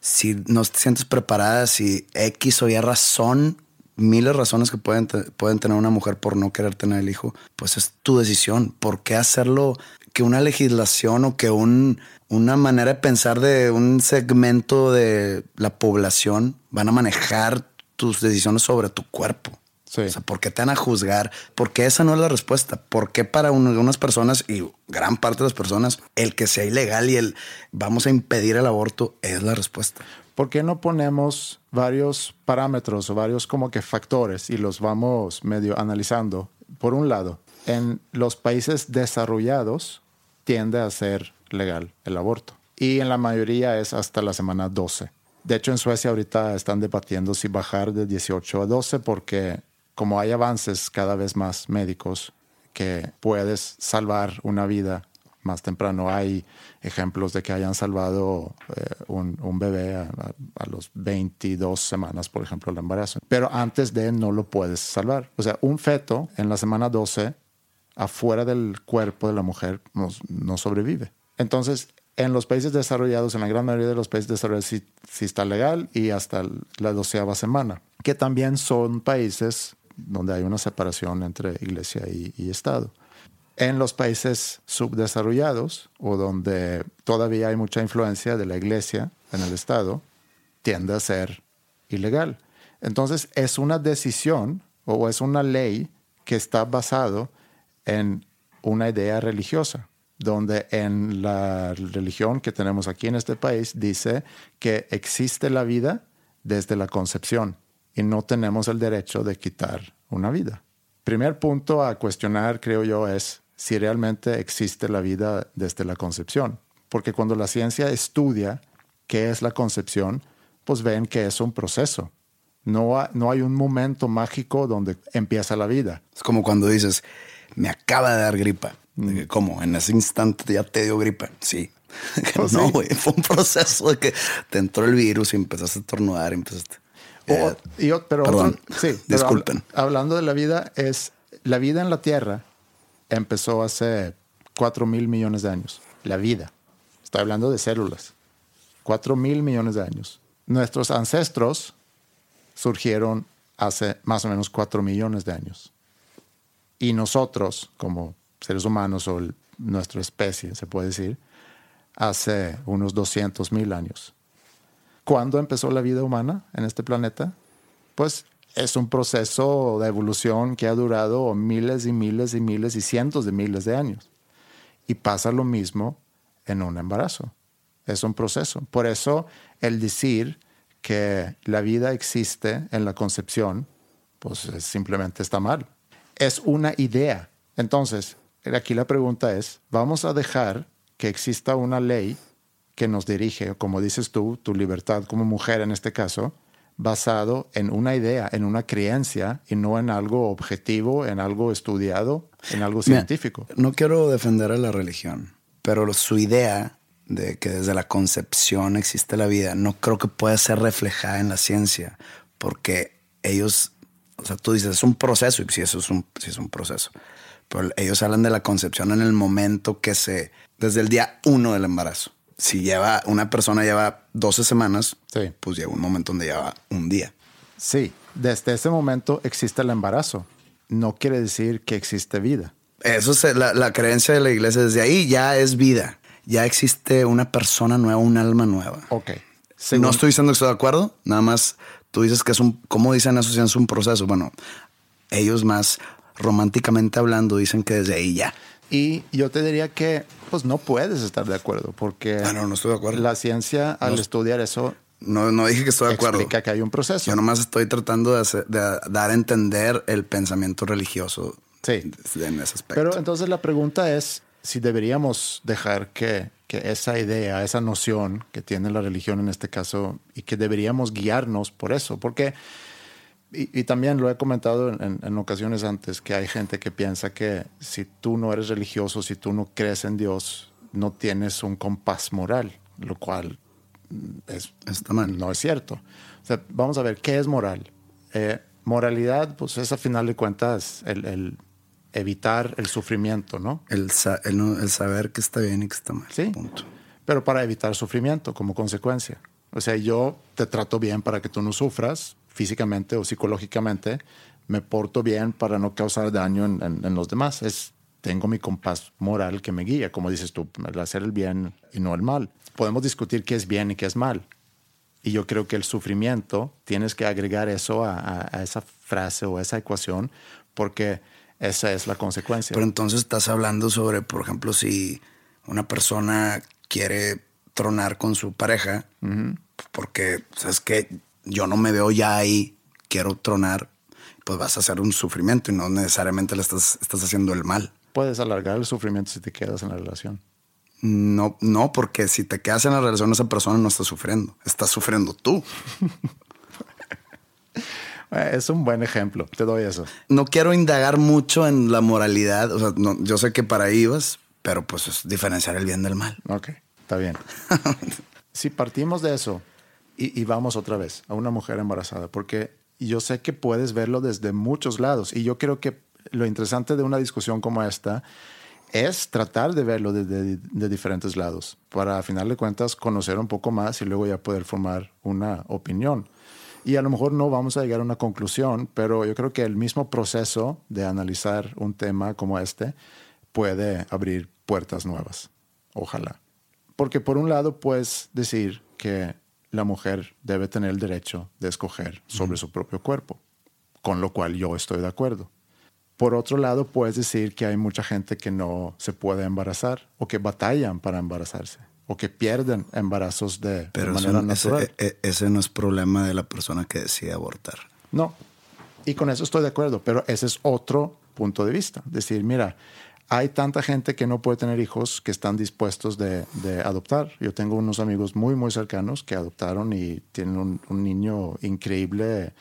Si no te sientes preparada, si X o Y razón, miles de razones que pueden, te- pueden tener una mujer por no querer tener el hijo, pues es tu decisión. ¿Por qué hacerlo que una legislación o que un, una manera de pensar de un segmento de la población van a manejar tus decisiones sobre tu cuerpo? Sí. O sea, ¿por qué te van a juzgar? Porque esa no es la respuesta. ¿Por qué para un- algunas personas y gran parte de las personas el que sea ilegal y el vamos a impedir el aborto es la respuesta? ¿Por qué no ponemos varios parámetros o varios como que factores y los vamos medio analizando? Por un lado, en los países desarrollados tiende a ser legal el aborto y en la mayoría es hasta la semana 12. De hecho, en Suecia ahorita están debatiendo si bajar de 18 a 12 porque como hay avances cada vez más médicos que puedes salvar una vida más temprano. Hay ejemplos de que hayan salvado eh, un, bebé a, a- los 22 semanas, por ejemplo, el embarazo. Pero antes de no lo puedes salvar. O sea, un feto en la semana 12 afuera del cuerpo de la mujer no sobrevive. Entonces, en los países desarrollados, en la gran mayoría de los países desarrollados, sí, está legal y hasta la doceava semana, que también son países donde hay una separación entre iglesia y, y Estado. En los países subdesarrollados o donde todavía hay mucha influencia de la iglesia en el Estado, tiende a ser ilegal. Entonces es una decisión o es una ley que está basado en una idea religiosa, donde en la religión que tenemos aquí en este país dice que existe la vida desde la concepción y no tenemos el derecho de quitar una vida. Primer punto a cuestionar, creo yo, es si realmente existe la vida desde la concepción. Porque cuando la ciencia estudia qué es la concepción, pues ven que es un proceso. No, no hay un momento mágico donde empieza la vida. Es como cuando dices, me acaba de dar gripa. De que, ¿Cómo? En ese instante ya te dio gripa. Sí. Pues no, sí. güey. Fue un proceso de que te entró el virus y empezaste a tornudar y empezaste. O- Eh, y pero perdón. otro- sí, pero Disculpen. habla- hablando de la vida, es la vida en la Tierra empezó hace 4 mil millones de años. La vida. Estoy hablando de células. 4 mil millones de años. Nuestros ancestros surgieron hace más o menos 4 millones de años. Y nosotros, como seres humanos o nuestra especie, se puede decir, hace unos 200 mil años. ¿Cuándo empezó la vida humana en este planeta? Pues es un proceso de evolución que ha durado miles y miles y miles y cientos de miles de años. Y pasa lo mismo en un embarazo. Es un proceso. Por eso el decir que la vida existe en la concepción, pues es- simplemente está mal. Es una idea. Entonces, aquí la pregunta es, ¿vamos a dejar que exista una ley que nos dirige, como dices tú, tu libertad como mujer en este caso, basado en una idea, en una creencia y no en algo objetivo, en algo estudiado, en algo Mira, científico? no quiero defender a la religión, pero su idea de que desde la concepción existe la vida, no creo que pueda ser reflejada en la ciencia, porque ellos O sea, tú dices, es un proceso, y sí, eso es un, sí es un proceso. Pero ellos hablan de la concepción en el momento que se, desde el día uno del embarazo. Si lleva, una persona lleva 12 semanas, Sí. pues llega un momento donde lleva un día. Sí, desde ese momento existe el embarazo. No quiere decir que existe vida. Eso es la, la creencia de la iglesia. Desde ahí ya es vida. Ya existe una persona nueva, un alma nueva. Ok. No Según- estoy diciendo que estoy de acuerdo, nada más tú dices que es un, ¿cómo dicen eso si es un proceso? Bueno, ellos más románticamente hablando dicen que desde ahí ya. Y yo te diría que pues no puedes estar de acuerdo porque Ah, no, no estoy de acuerdo. la ciencia al estudiar eso No, no dije que estoy de acuerdo. explica que hay un proceso. Yo nomás estoy tratando de, hacer- de dar a entender el pensamiento religioso Sí. en ese aspecto. Pero entonces la pregunta es si deberíamos dejar que, que esa idea, esa noción que tiene la religión en este caso, y que deberíamos guiarnos por eso, porque, y, y también lo he comentado en, en- ocasiones antes, que hay gente que piensa que si tú no eres religioso, si tú no crees en Dios, no tienes un compás moral, lo cual es, Está mal. no es cierto. O sea, vamos a ver, ¿qué es moral? Eh, moralidad, pues es a final de cuentas el, el evitar el sufrimiento, ¿no? el, sa- el el saber que está bien y que está mal. Sí. Punto. Pero para evitar sufrimiento como consecuencia. O sea, yo te trato bien para que tú no sufras físicamente o psicológicamente. Me porto bien para no causar daño en, en- en los demás. Es, tengo mi compás moral que me guía, como dices tú, el hacer el bien y no el mal. Podemos discutir qué es bien y qué es mal. Y yo creo que el sufrimiento, tienes que agregar eso a, a- a esa frase o a esa ecuación, porque esa es la consecuencia. Pero entonces estás hablando sobre, por ejemplo, si una persona quiere tronar con su pareja, porque, ¿sabes que Yo no me veo ya ahí, quiero tronar, pues vas a hacer un sufrimiento y no necesariamente le estás, estás haciendo el mal. Puedes alargar el sufrimiento si te quedas en la relación. No, no, porque si te quedas en la relación, esa persona no está sufriendo, estás sufriendo tú. Eh, Es un buen ejemplo, te doy eso. No quiero indagar mucho en la moralidad, o sea, no, yo sé que para ahí ibas, pero pues es diferenciar el bien del mal. Ok, está bien. si partimos de eso y, vamos otra vez a una mujer embarazada, porque yo sé que puedes verlo desde muchos lados y yo creo que lo interesante de una discusión como esta es tratar de verlo desde de diferentes lados para a final de cuentas conocer un poco más y luego ya poder formar una opinión. Y a lo mejor no vamos a llegar a una conclusión, pero yo creo que el mismo proceso de analizar un tema como este puede abrir puertas nuevas. Ojalá. Porque por un lado puedes decir que la mujer debe tener el derecho de escoger sobre su propio cuerpo, con lo cual yo estoy de acuerdo. Por otro lado, puedes decir que hay mucha gente que no se puede embarazar o que batallan para embarazarse o que pierden embarazos de, Pero manera eso- ese, natural. e- e- ese no es problema de la persona que decide abortar. No. Y con eso estoy de acuerdo, pero ese es otro punto de vista. Decir, mira, hay tanta gente que no puede tener hijos que están dispuestos de, de adoptar. Yo tengo unos amigos muy, muy cercanos que adoptaron y tienen un, un niño increíble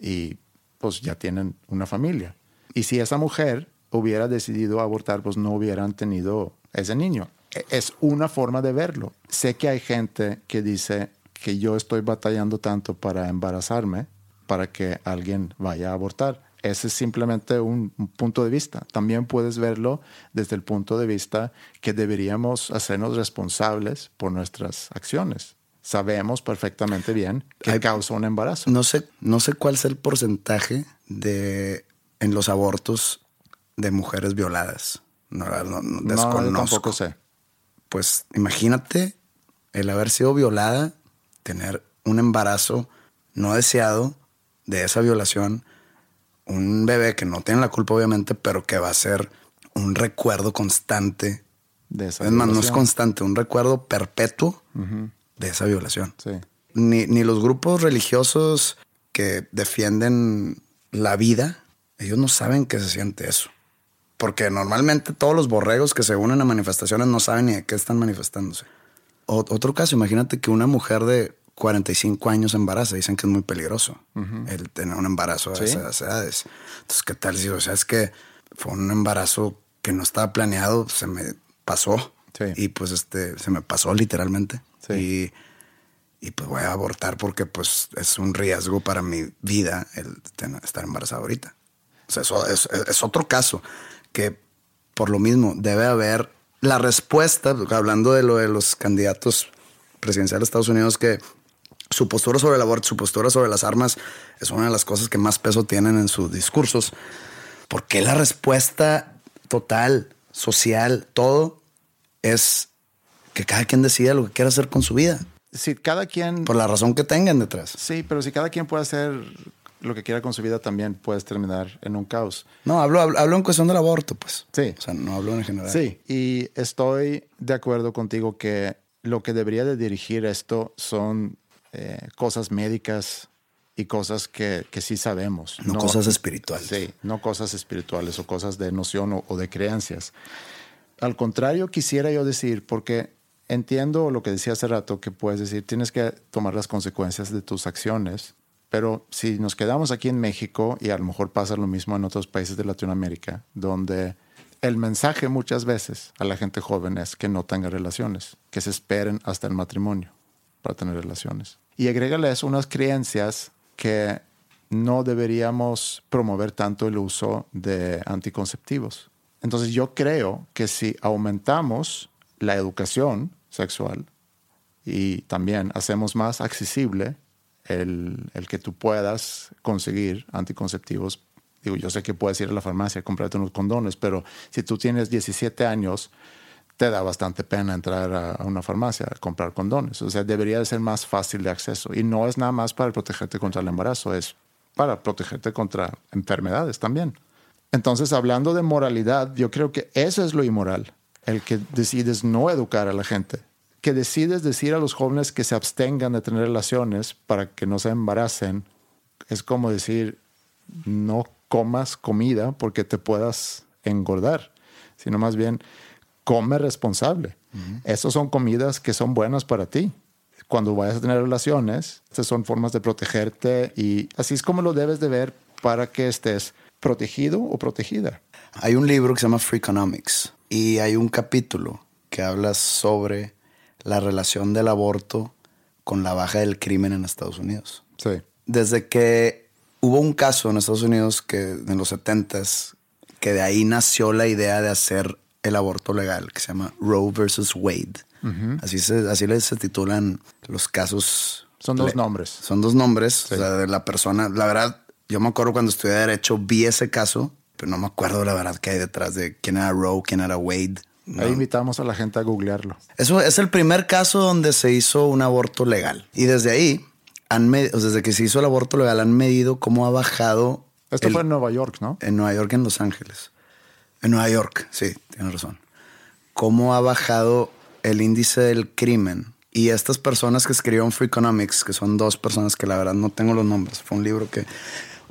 y pues ya tienen una familia. Y si esa mujer hubiera decidido abortar, pues no hubieran tenido ese niño. E- Es una forma de verlo. Sé que hay gente que dice que yo estoy batallando tanto para embarazarme para que alguien vaya a abortar. Ese es simplemente un, un punto de vista. También puedes verlo desde el punto de vista que deberíamos hacernos responsables por nuestras acciones. Sabemos perfectamente bien que Hay- causa un embarazo. No sé, no sé cuál es el porcentaje de en los abortos de mujeres violadas. No, no, no, No, desconozco. tampoco sé. Pues imagínate el haber sido violada, tener un embarazo no deseado de esa violación, un bebé que no tiene la culpa obviamente, pero que va a ser un recuerdo constante. De esa Es más, no es constante, un recuerdo perpetuo de esa violación. Sí. Ni, ni los grupos religiosos que defienden la vida, ellos no saben qué se siente eso. Porque normalmente todos los borregos que se unen a manifestaciones no saben ni de qué están manifestándose. O- otro caso, imagínate que una mujer de 45 años se embaraza, dicen que es muy peligroso el tener un embarazo a Sí. esas edades. Entonces, ¿qué tal si, o sea, es que fue un embarazo que no estaba planeado, se me pasó. Sí. Y pues este, se me pasó literalmente. Sí. Y, y pues voy a abortar porque pues es un riesgo para mi vida el estar embarazada ahorita. O sea, eso es, es otro caso que por lo mismo debe haber la respuesta, hablando de lo de los candidatos presidenciales de Estados Unidos, que su postura sobre el aborto, su postura sobre las armas es una de las cosas que más peso tienen en sus discursos. Porque la respuesta total, social, todo es que cada quien decida lo que quiera hacer con su vida. Si cada quien... Por la razón que tengan detrás. Sí, pero si cada quien puede hacer lo que quiera con su vida, también puedes terminar en un caos. No, hablo, hablo, en cuestión del aborto, pues. Sí. O sea, no hablo en general. Sí, y estoy de acuerdo contigo que lo que debería de dirigir esto son eh, cosas médicas y cosas que, que sí sabemos. No, cosas espirituales. Sí, no cosas espirituales o cosas de noción o, o de creencias. Al contrario, quisiera yo decir, porque entiendo lo que decía hace rato, que puedes decir, tienes que tomar las consecuencias de tus acciones, pero si nos quedamos aquí en México, y a lo mejor pasa lo mismo en otros países de Latinoamérica, donde el mensaje muchas veces a la gente joven es que no tenga relaciones, que se esperen hasta el matrimonio para tener relaciones. Y agrégales unas creencias que no deberíamos promover tanto el uso de anticonceptivos. Entonces yo creo que si aumentamos la educación sexual y también hacemos más accesible el, el, que tú puedas conseguir anticonceptivos. Digo, yo sé que puedes ir a la farmacia a comprarte unos condones, pero si tú tienes 17 años, te da bastante pena entrar a una farmacia a comprar condones. O sea, debería de ser más fácil de acceso. Y no es nada más para protegerte contra el embarazo, es para protegerte contra enfermedades también. Entonces, hablando de moralidad, yo creo que eso es lo inmoral, el que decides no educar a la gente, que decides decir a los jóvenes que se abstengan de tener relaciones para que no se embaracen, es como decir, no comas comida porque te puedas engordar, sino más bien come responsable. Uh -huh. Esas son comidas que son buenas para ti. Cuando vayas a tener relaciones, estas son formas de protegerte y así es como lo debes de ver para que estés protegido o protegida. Hay un libro que se llama Freakonomics y hay un capítulo que habla sobre la relación del aborto con la baja del crimen en Estados Unidos. Sí. Desde que hubo un caso en Estados Unidos que en los 70s que de ahí nació la idea de hacer el aborto legal, que se llama Roe versus Wade. Uh -huh. Así se, así se titulan los casos. Son dos nombres. Son dos nombres. Sí. O sea, de la persona. La verdad, yo me acuerdo cuando estudié Derecho, vi ese caso, pero no me acuerdo la verdad que hay detrás de quién era Roe, quién era Wade. No. Ahí invitamos a la gente a googlearlo. Eso es el primer caso donde se hizo un aborto legal. Y desde ahí, han desde que se hizo el aborto legal, han medido cómo ha bajado. Esto el, fue en Nueva York, ¿no? En Nueva York, en Los Ángeles. En Nueva York, sí, tienes razón. Cómo ha bajado el índice del crimen. Y estas personas que escribieron Freakonomics, que son dos personas que la verdad no tengo los nombres, fue un libro que.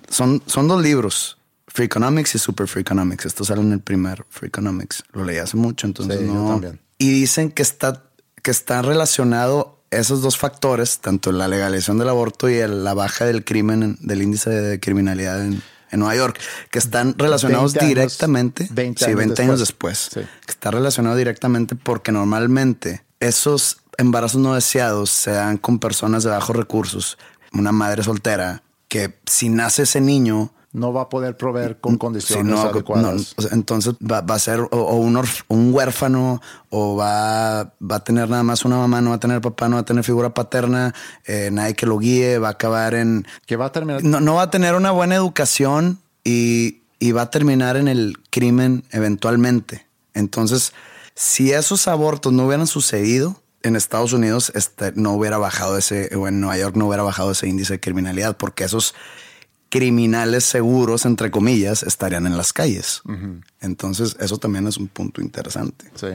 Son, son dos libros, Freakonomics y Super Freakonomics. Esto sale en el primer Freakonomics. Lo leí hace mucho, entonces sí, no. Yo también. Y dicen que está, que está relacionado esos dos factores, tanto la legalización del aborto y la baja del crimen, del índice de criminalidad en, en Nueva York, que están relacionados 20 años, directamente. 20 sí, años 20 después. años después. Sí. Que está relacionado directamente porque normalmente esos embarazos no deseados se dan con personas de bajos recursos. Una madre soltera que si nace ese niño no va a poder proveer con condiciones Sí, no, adecuadas. no, entonces va, va, a ser o, o un, orf, un, huérfano o va, va, a tener nada más una mamá, no va a tener papá, no va a tener figura paterna, eh, nadie que lo guíe, va a acabar en... Que va a terminar... No, no va a tener una buena educación y, y va a terminar en el crimen eventualmente. Entonces, si esos abortos no hubieran sucedido, en Estados Unidos este, no hubiera bajado ese, o en Nueva York no hubiera bajado ese índice de criminalidad, porque esos criminales seguros, entre comillas, estarían en las calles. Uh -huh. Entonces, eso también es un punto interesante. Sí.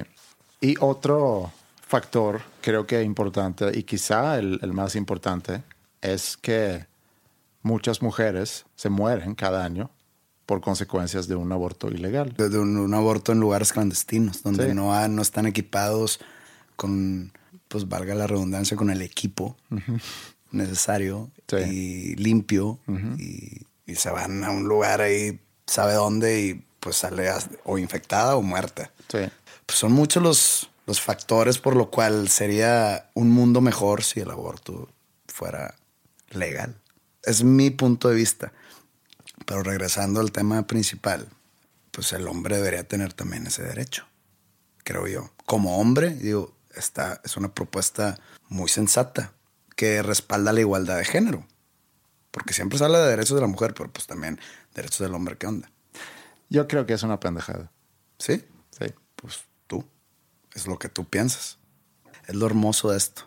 Y otro factor, creo que importante, y quizá el, el más importante, es que muchas mujeres se mueren cada año por consecuencias de un aborto ilegal. De, de un, un, aborto en lugares clandestinos, donde sí. no, ha, no están equipados con, pues valga la redundancia, con el equipo. Uh -huh necesario sí. y limpio uh -huh. y, y, se van a un lugar ahí, sabe dónde y pues sale o infectada o muerta. Sí. Pues son muchos los, los factores por lo cual sería un mundo mejor si el aborto fuera legal. Es mi punto de vista. Pero regresando al tema principal, pues el hombre debería tener también ese derecho, creo yo. Como hombre, digo, esta es una propuesta muy sensata que respalda la igualdad de género. Porque siempre se habla de derechos de la mujer, pero pues también derechos del hombre, ¿qué onda? Yo creo que es una pendejada. ¿Sí? Sí. Pues tú. Es lo que tú piensas. Es lo hermoso de esto.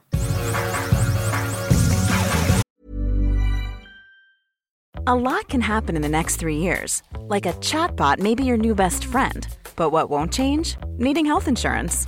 A lot can happen in the next three years. Like a chatbot may be your new best friend. But what won't change? Needing health insurance.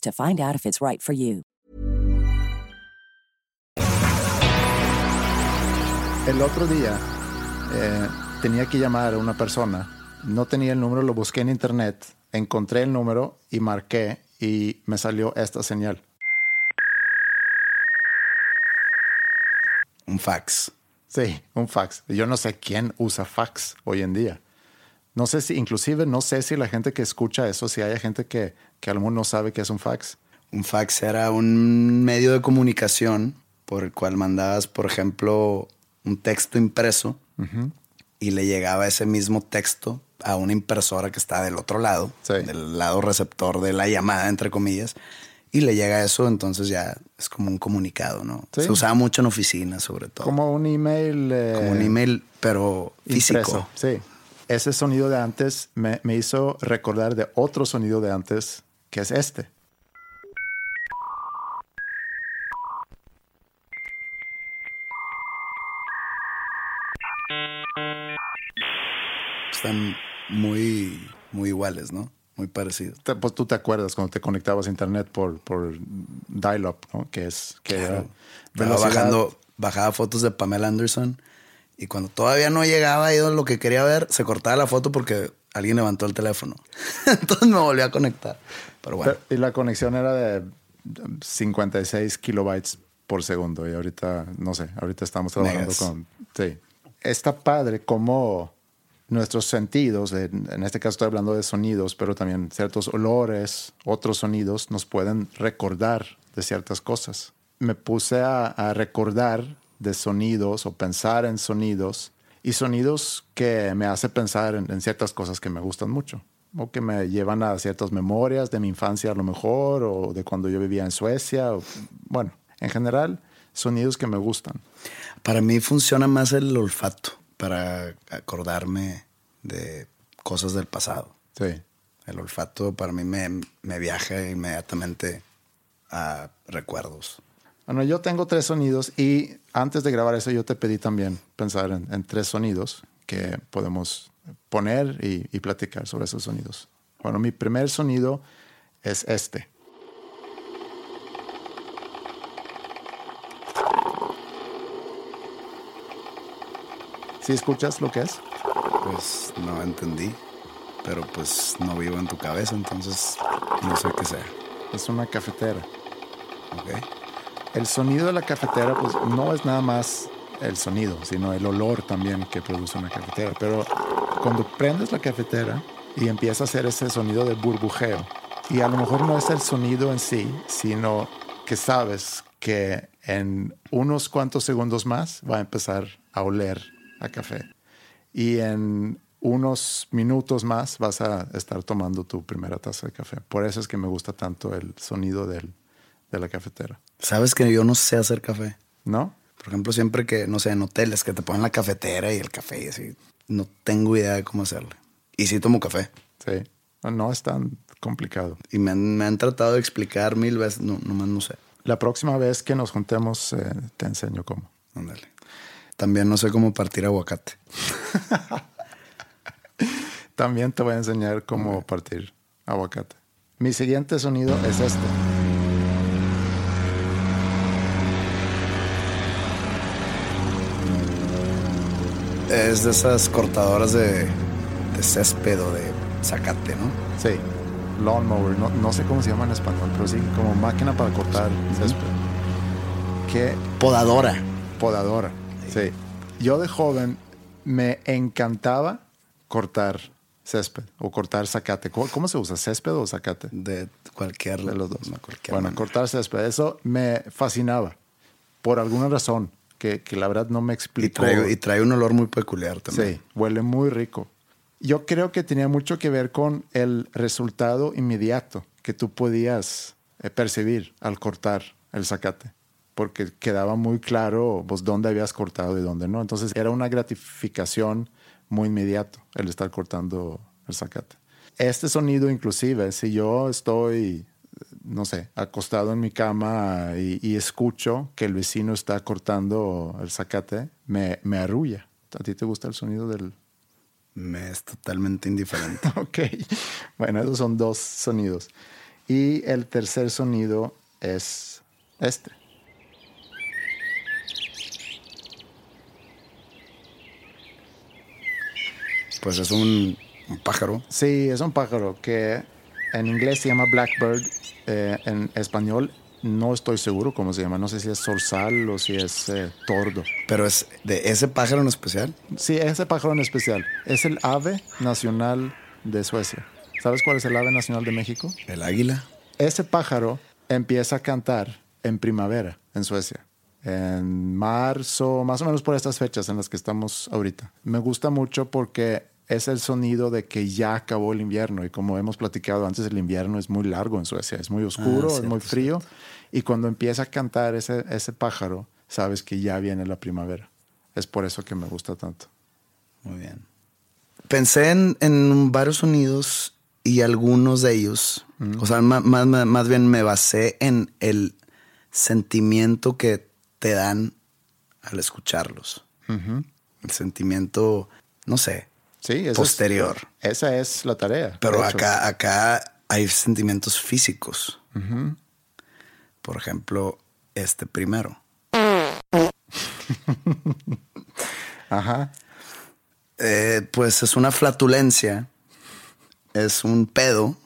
to find out if it's right for you. El otro día eh, tenía que llamar a una persona. No tenía el número, lo busqué en internet, encontré el número y marqué y me salió esta señal. Un fax. Sí, un fax. Yo no sé quién usa fax hoy en día. No sé si, inclusive, no sé si la gente que escucha eso, si hay gente que, que a lo mejor no sabe qué es un fax. Un fax era un medio de comunicación por el cual mandabas, por ejemplo, un texto impreso y le llegaba ese mismo texto a una impresora que está del otro lado, Sí. del lado receptor de la llamada, entre comillas, y le llega eso, entonces ya es como un comunicado, ¿no? Sí. Se usaba mucho en oficinas, sobre todo. Como un email. eh, Como un email, pero físico. Sí. Ese sonido de antes me, me hizo recordar de otro sonido de antes, que es este. Están muy, muy iguales, ¿no? Muy parecidos. Pues tú te acuerdas cuando te conectabas a internet por, por dial-up, ¿no? Que es que era bajando, bajaba fotos de Pamela Anderson y cuando todavía no llegaba yo lo que quería ver, se cortaba la foto porque alguien levantó el teléfono. Entonces me volví a conectar. Pero bueno, Pero- y la conexión era de 56 kilobytes por segundo. Y ahorita, no sé, ahorita estamos trabajando con. Sí. Está padre como nuestros sentidos, en, en este caso estoy hablando de sonidos, pero también ciertos olores, otros sonidos, nos pueden recordar de ciertas cosas. Me puse a, a recordar de sonidos o pensar en sonidos y sonidos que me hace pensar en, en ciertas cosas que me gustan mucho o que me llevan a ciertas memorias de mi infancia a lo mejor o de cuando yo vivía en Suecia. o- bueno, en general, sonidos que me gustan. para mí funciona más el olfato para acordarme de cosas del pasado. Sí. El olfato para mí me, me viaja inmediatamente a recuerdos. Bueno, yo tengo tres sonidos y antes de grabar eso yo te pedí también pensar en, en tres sonidos que podemos poner y, y platicar sobre esos sonidos. Bueno, mi primer sonido es este. ¿Sí escuchas lo que es? Pues no entendí, pero pues no vivo en tu cabeza, entonces no sé qué sea. Es una cafetera. ¿Ok? El sonido de la cafetera pues no es nada más el sonido, sino el olor también que produce una cafetera. Pero cuando prendes la cafetera y empieza a hacer ese sonido de burbujeo, y a lo mejor no es el sonido en sí, sino que sabes que en unos cuantos segundos más va a empezar a oler a café. Y en unos minutos más vas a estar tomando tu primera taza de café. Por eso es que me gusta tanto el sonido del, de la cafetera. Sabes que yo no sé hacer café. ¿No? Por ejemplo, siempre que, no sé, en hoteles que te ponen la cafetera y el café y así, no tengo idea de cómo hacerle. Y sí tomo café. Sí. No es tan complicado. Y me han, me han tratado de explicar mil veces, no, nomás no sé. La próxima vez que nos juntemos eh, te enseño cómo. Ándale. También no sé cómo partir aguacate. También te voy a enseñar cómo partir aguacate. Mi siguiente sonido es este. Es de esas cortadoras de, de césped o de zacate, ¿no? Sí, lawnmower. No, no sé cómo se llama en español, pero sí, como máquina para cortar césped. ¿Qué? Podadora. Podadora. Sí. Yo de joven me encantaba cortar césped o cortar zacate. ¿Cómo, cómo se usa? ¿Césped o zacate? De cualquier De los dos. no, cualquier bueno, manera. cortar césped. Eso me fascinaba. Por alguna razón que, que la verdad no me Y explico. trae, y trae un olor muy peculiar también. Sí, huele muy rico. Yo creo que tenía mucho que ver con el resultado inmediato que tú podías eh, percibir al cortar el zacate, porque quedaba muy claro pues, dónde habías cortado y dónde no. Entonces era una gratificación muy inmediato el estar cortando el zacate. Este sonido inclusive, si yo estoy, no sé, acostado en mi cama y, y escucho que el vecino está cortando el zacate, me, me arrulla. ¿A ti te gusta el sonido del, Me es totalmente indiferente. Ok, bueno, esos son dos sonidos. Y el tercer sonido es este. pues es un, un pájaro. Sí, es un pájaro que en inglés se llama blackbird, eh, en español no estoy seguro cómo se llama, no sé si es zorzal o si es eh, tordo. Pero es de ese pájaro en especial. Sí, ese pájaro en especial es el ave nacional de Suecia. ¿Sabes cuál es el ave nacional de México? El águila. Ese pájaro empieza a cantar en primavera en Suecia. En marzo, más o menos por estas fechas en las que estamos ahorita. Me gusta mucho porque es el sonido de que ya acabó el invierno. Y como hemos platicado antes, el invierno es muy largo en Suecia. Es muy oscuro, Ah, es muy cierto, frío. Y cuando empieza a cantar ese, ese pájaro, sabes que ya viene la primavera. Es por eso que me gusta tanto. Muy bien. Pensé en, en varios sonidos y algunos de ellos, o sea, más, más, más bien me basé en el sentimiento que te dan al escucharlos. El sentimiento, no sé, Sí, esa es- posterior. esa es la tarea. Pero acá, acá hay sentimientos físicos. Por ejemplo, este primero. Ajá. Eh, pues es una flatulencia, es un pedo.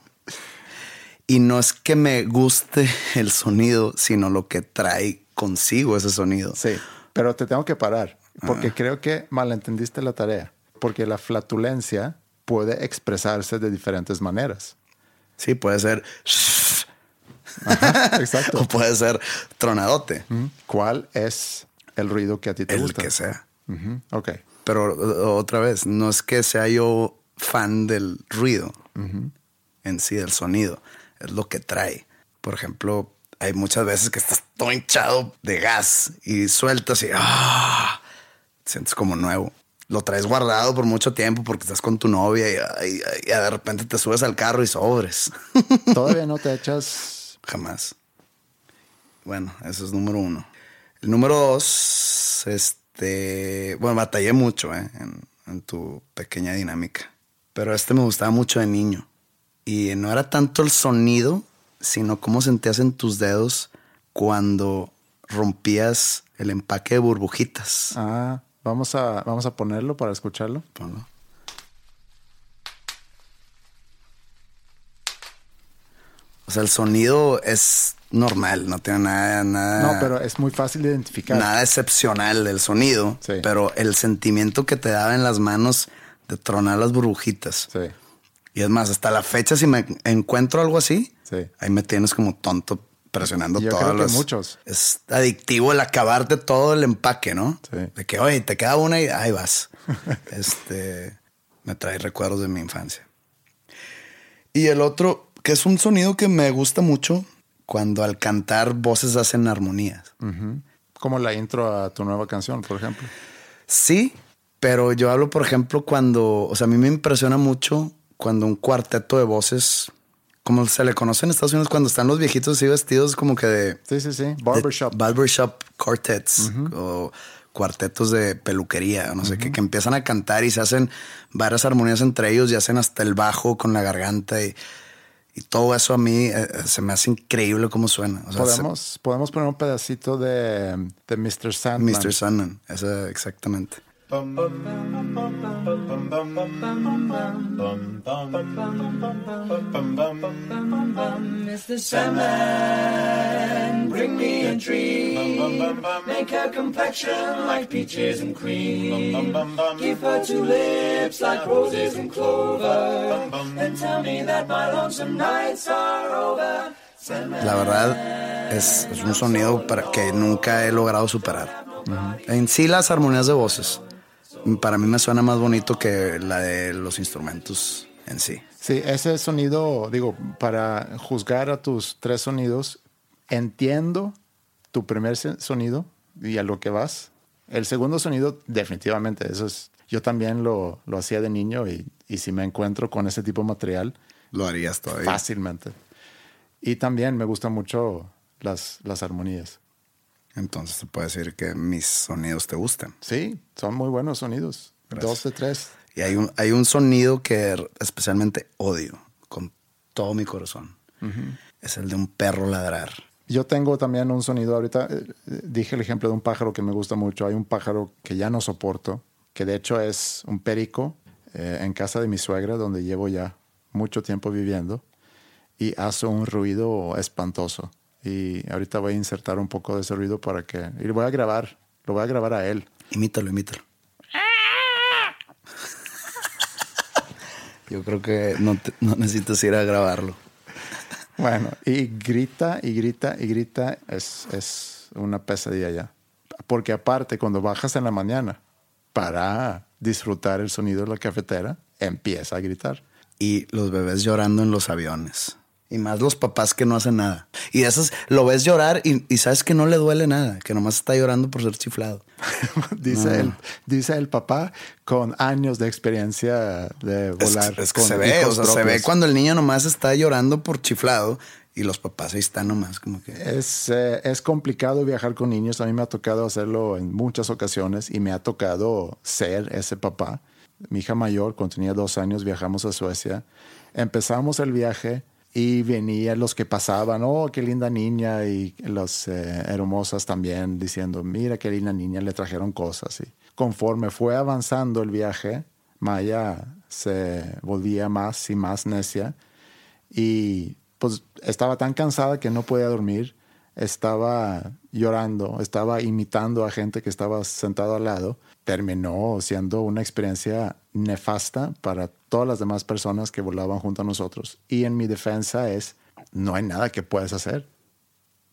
Y no es que me guste el sonido, sino lo que trae consigo ese sonido. Sí, pero te tengo que parar porque creo que malentendiste la tarea. Porque la flatulencia puede expresarse de diferentes maneras. Sí, puede ser. exacto. o puede ser tronadote. ¿Cuál es el ruido que a ti te el gusta? que sea. Ujú, Ok. Pero otra vez, no es que sea yo fan del ruido en sí, del sonido, es lo que trae. Por ejemplo, hay muchas veces que estás todo hinchado de gas y sueltas y ¡ah! te sientes como nuevo. Lo traes guardado por mucho tiempo porque estás con tu novia y, y- y de repente te subes al carro y sobres. Todavía no te echas. Jamás. Bueno, eso es número uno. El número dos, este, bueno, batallé mucho eh, en, en tu pequeña dinámica, pero este me gustaba mucho de niño. Y no era tanto el sonido, sino cómo sentías en tus dedos cuando rompías el empaque de burbujitas. Ah, vamos a, vamos a ponerlo para escucharlo. Ponlo. O sea, el sonido es normal, no tiene nada, nada. No, pero es muy fácil de identificar. Nada excepcional del sonido. Sí. Pero el sentimiento que te daba en las manos de tronar las burbujitas. Sí, Y es más, hasta la fecha, si me encuentro algo así, sí. ahí me tienes como tonto presionando Yo todas creo que las- muchos. Es adictivo el acabarte todo el empaque, ¿no? Sí. De que, oye, te queda una y ahí vas. este me trae recuerdos de mi infancia. Y el otro, que es un sonido que me gusta mucho, cuando al cantar voces hacen armonías. Ujú. Como la intro a tu nueva canción, por ejemplo. Sí, pero yo hablo, por ejemplo, cuando, o sea, a mí me impresiona mucho cuando un cuarteto de voces, como se le conoce en Estados Unidos, cuando están los viejitos así vestidos como que de... Sí, sí, sí. Barbershop. barbershop quartets o cuartetos de peluquería, no sé qué, que empiezan a cantar y se hacen varias armonías entre ellos y hacen hasta el bajo con la garganta y, y todo eso a mí eh, eh, se me hace increíble cómo suena. O sea, se- podemos, podemos poner un pedacito de, de Mr. Sandman. Mr. Sandman, eso exactamente. Mr. Sandman, bring me a dream. Make her complexion like peaches and cream. Give her two lips like roses and clover. And tell me that my lonesome nights are over. La verdad es, es un sonido para que nunca he logrado superar. En sí las armonías de voces, para mí me suena más bonito que la de los instrumentos en sí. Sí, ese sonido, digo, para juzgar a tus tres sonidos, entiendo tu primer sonido y a lo que vas. El segundo sonido, definitivamente, eso es. Yo también lo, lo hacía de niño y, y si me encuentro con ese tipo de material, Lo harías todavía. fácilmente. Y también me gustan mucho las, las armonías. Entonces se puede decir que mis sonidos te gustan. Sí, son muy buenos sonidos. Gracias. Dos de tres. Y hay un, hay un sonido que especialmente odio con todo mi corazón. Es el de un perro ladrar. Yo tengo también un sonido, ahorita eh, dije el ejemplo de un pájaro que me gusta mucho. Hay un pájaro que ya no soporto, que de hecho es un perico eh, en casa de mi suegra, donde llevo ya mucho tiempo viviendo, y hace un ruido espantoso. Y ahorita voy a insertar un poco de ese ruido para que... Y lo voy a grabar, lo voy a grabar a él. Imítalo, imítalo. Yo creo que no, te- no necesitas ir a grabarlo. Bueno, y grita y grita y grita, es, es una pesadilla ya. Porque aparte, cuando bajas en la mañana para disfrutar el sonido de la cafetera, empieza a gritar. Y los bebés llorando en los aviones. Y más los papás que no hacen nada. Y de esas lo ves llorar y, y sabes que no le duele nada, que nomás está llorando por ser chiflado. dice, el, dice el papá con años de experiencia de Es, volar. es que con se ve, o sea, se ve cuando el niño nomás está llorando por chiflado y los papás ahí están nomás como que... Es, eh, es complicado viajar con niños. A mí me ha tocado hacerlo en muchas ocasiones y me ha tocado ser ese papá. Mi hija mayor, cuando tenía dos años, viajamos a Suecia. Empezamos el viaje y venían los que pasaban, oh, qué linda niña, y las eh, hermosas también diciendo, mira qué linda niña, le trajeron cosas. Y conforme fue avanzando el viaje, Maya se volvía más y más necia y pues estaba tan cansada que no podía dormir, estaba llorando, estaba imitando a gente que estaba sentado al lado. Terminó siendo una experiencia nefasta para todas las demás personas que volaban junto a nosotros. Y en mi defensa es, no hay nada que puedes hacer.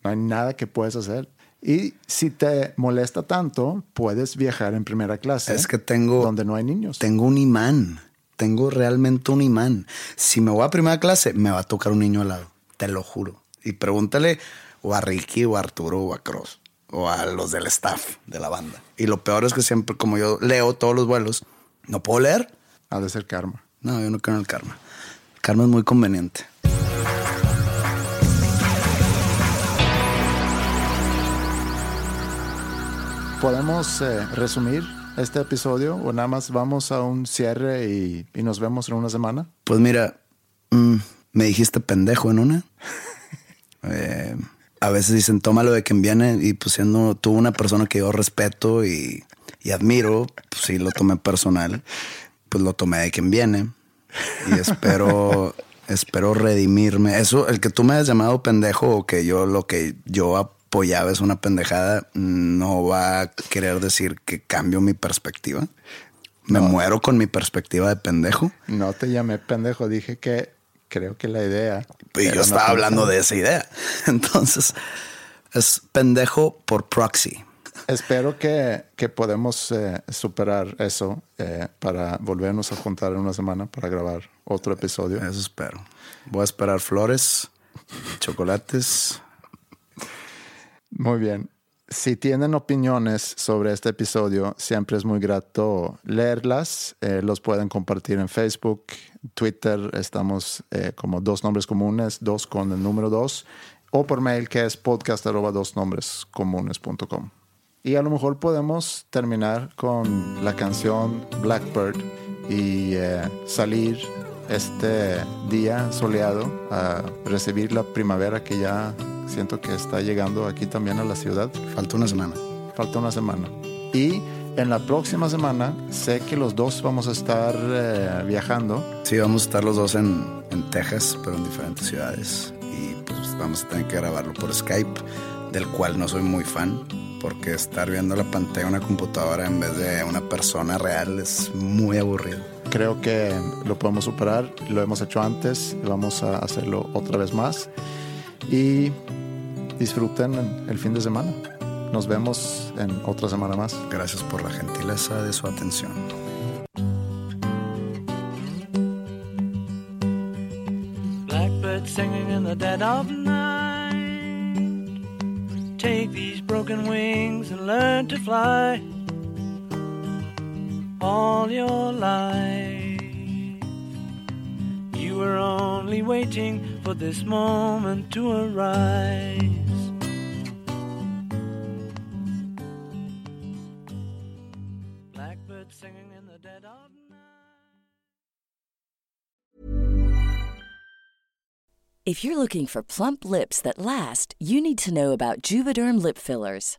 No hay nada que puedes hacer. Y si te molesta tanto, puedes viajar en primera clase. Es que tengo- Donde no hay niños. Tengo un imán. Tengo realmente un imán. Si me voy a primera clase, me va a tocar un niño al lado. Te lo juro. Y pregúntale o a Ricky o a Arturo o a Cross o a los del staff de la banda. Y lo peor es que siempre, como yo leo todos los vuelos, no puedo leer. Ha de ser karma. No, yo no creo en el karma. El karma es muy conveniente. ¿Podemos eh, resumir este episodio o nada más vamos a un cierre y, y nos vemos en una semana? Pues mira, mm, me dijiste pendejo en una. Eh, a veces dicen, tómalo de quien viene y pues siendo tú una persona que yo respeto y, y admiro, pues sí lo tomé personal, pues lo tomé de quien viene y espero espero redimirme. Eso, el que tú me hayas llamado pendejo o que yo lo que yo apoyaba es una pendejada, no va a querer decir que cambio mi perspectiva. Me muero con mi perspectiva de pendejo. No te llamé pendejo, dije que creo que la idea. Y yo estaba hablando de esa idea. Entonces, es pendejo por proxy. Espero que, que podemos eh, superar eso eh, para volvernos a juntar en una semana para grabar otro episodio. Eso espero. Voy a esperar flores, chocolates. Muy bien. Si tienen opiniones sobre este episodio, siempre es muy grato leerlas. Eh, los pueden compartir en Facebook, Twitter. Estamos eh, como dos nombres comunes, dos con el número dos, o por mail que es podcast dos nombres comunes.com. Y a lo mejor podemos terminar con la canción Blackbird y eh, salir este día soleado a recibir la primavera que ya siento que está llegando aquí también a la ciudad. Falta una semana. Falta una semana. Y en la próxima semana sé que los dos vamos a estar eh, viajando. Sí, vamos a estar los dos en, en Texas, pero en diferentes ciudades. Y pues vamos a tener que grabarlo por Skype, del cual no soy muy fan porque estar viendo la pantalla de una computadora en vez de una persona real es muy aburrido. Creo que lo podemos superar, lo hemos hecho antes, vamos a hacerlo otra vez más y disfruten el fin de semana. Nos vemos en otra semana más. Gracias por la gentileza de su atención. Blackbird singing in the dead of night. Take these broken wings and learn to fly all your life. Waiting for this moment to arise. Blackbird singing in the dead of night. If you're looking for plump lips that last, you need to know about Juvederm lip fillers.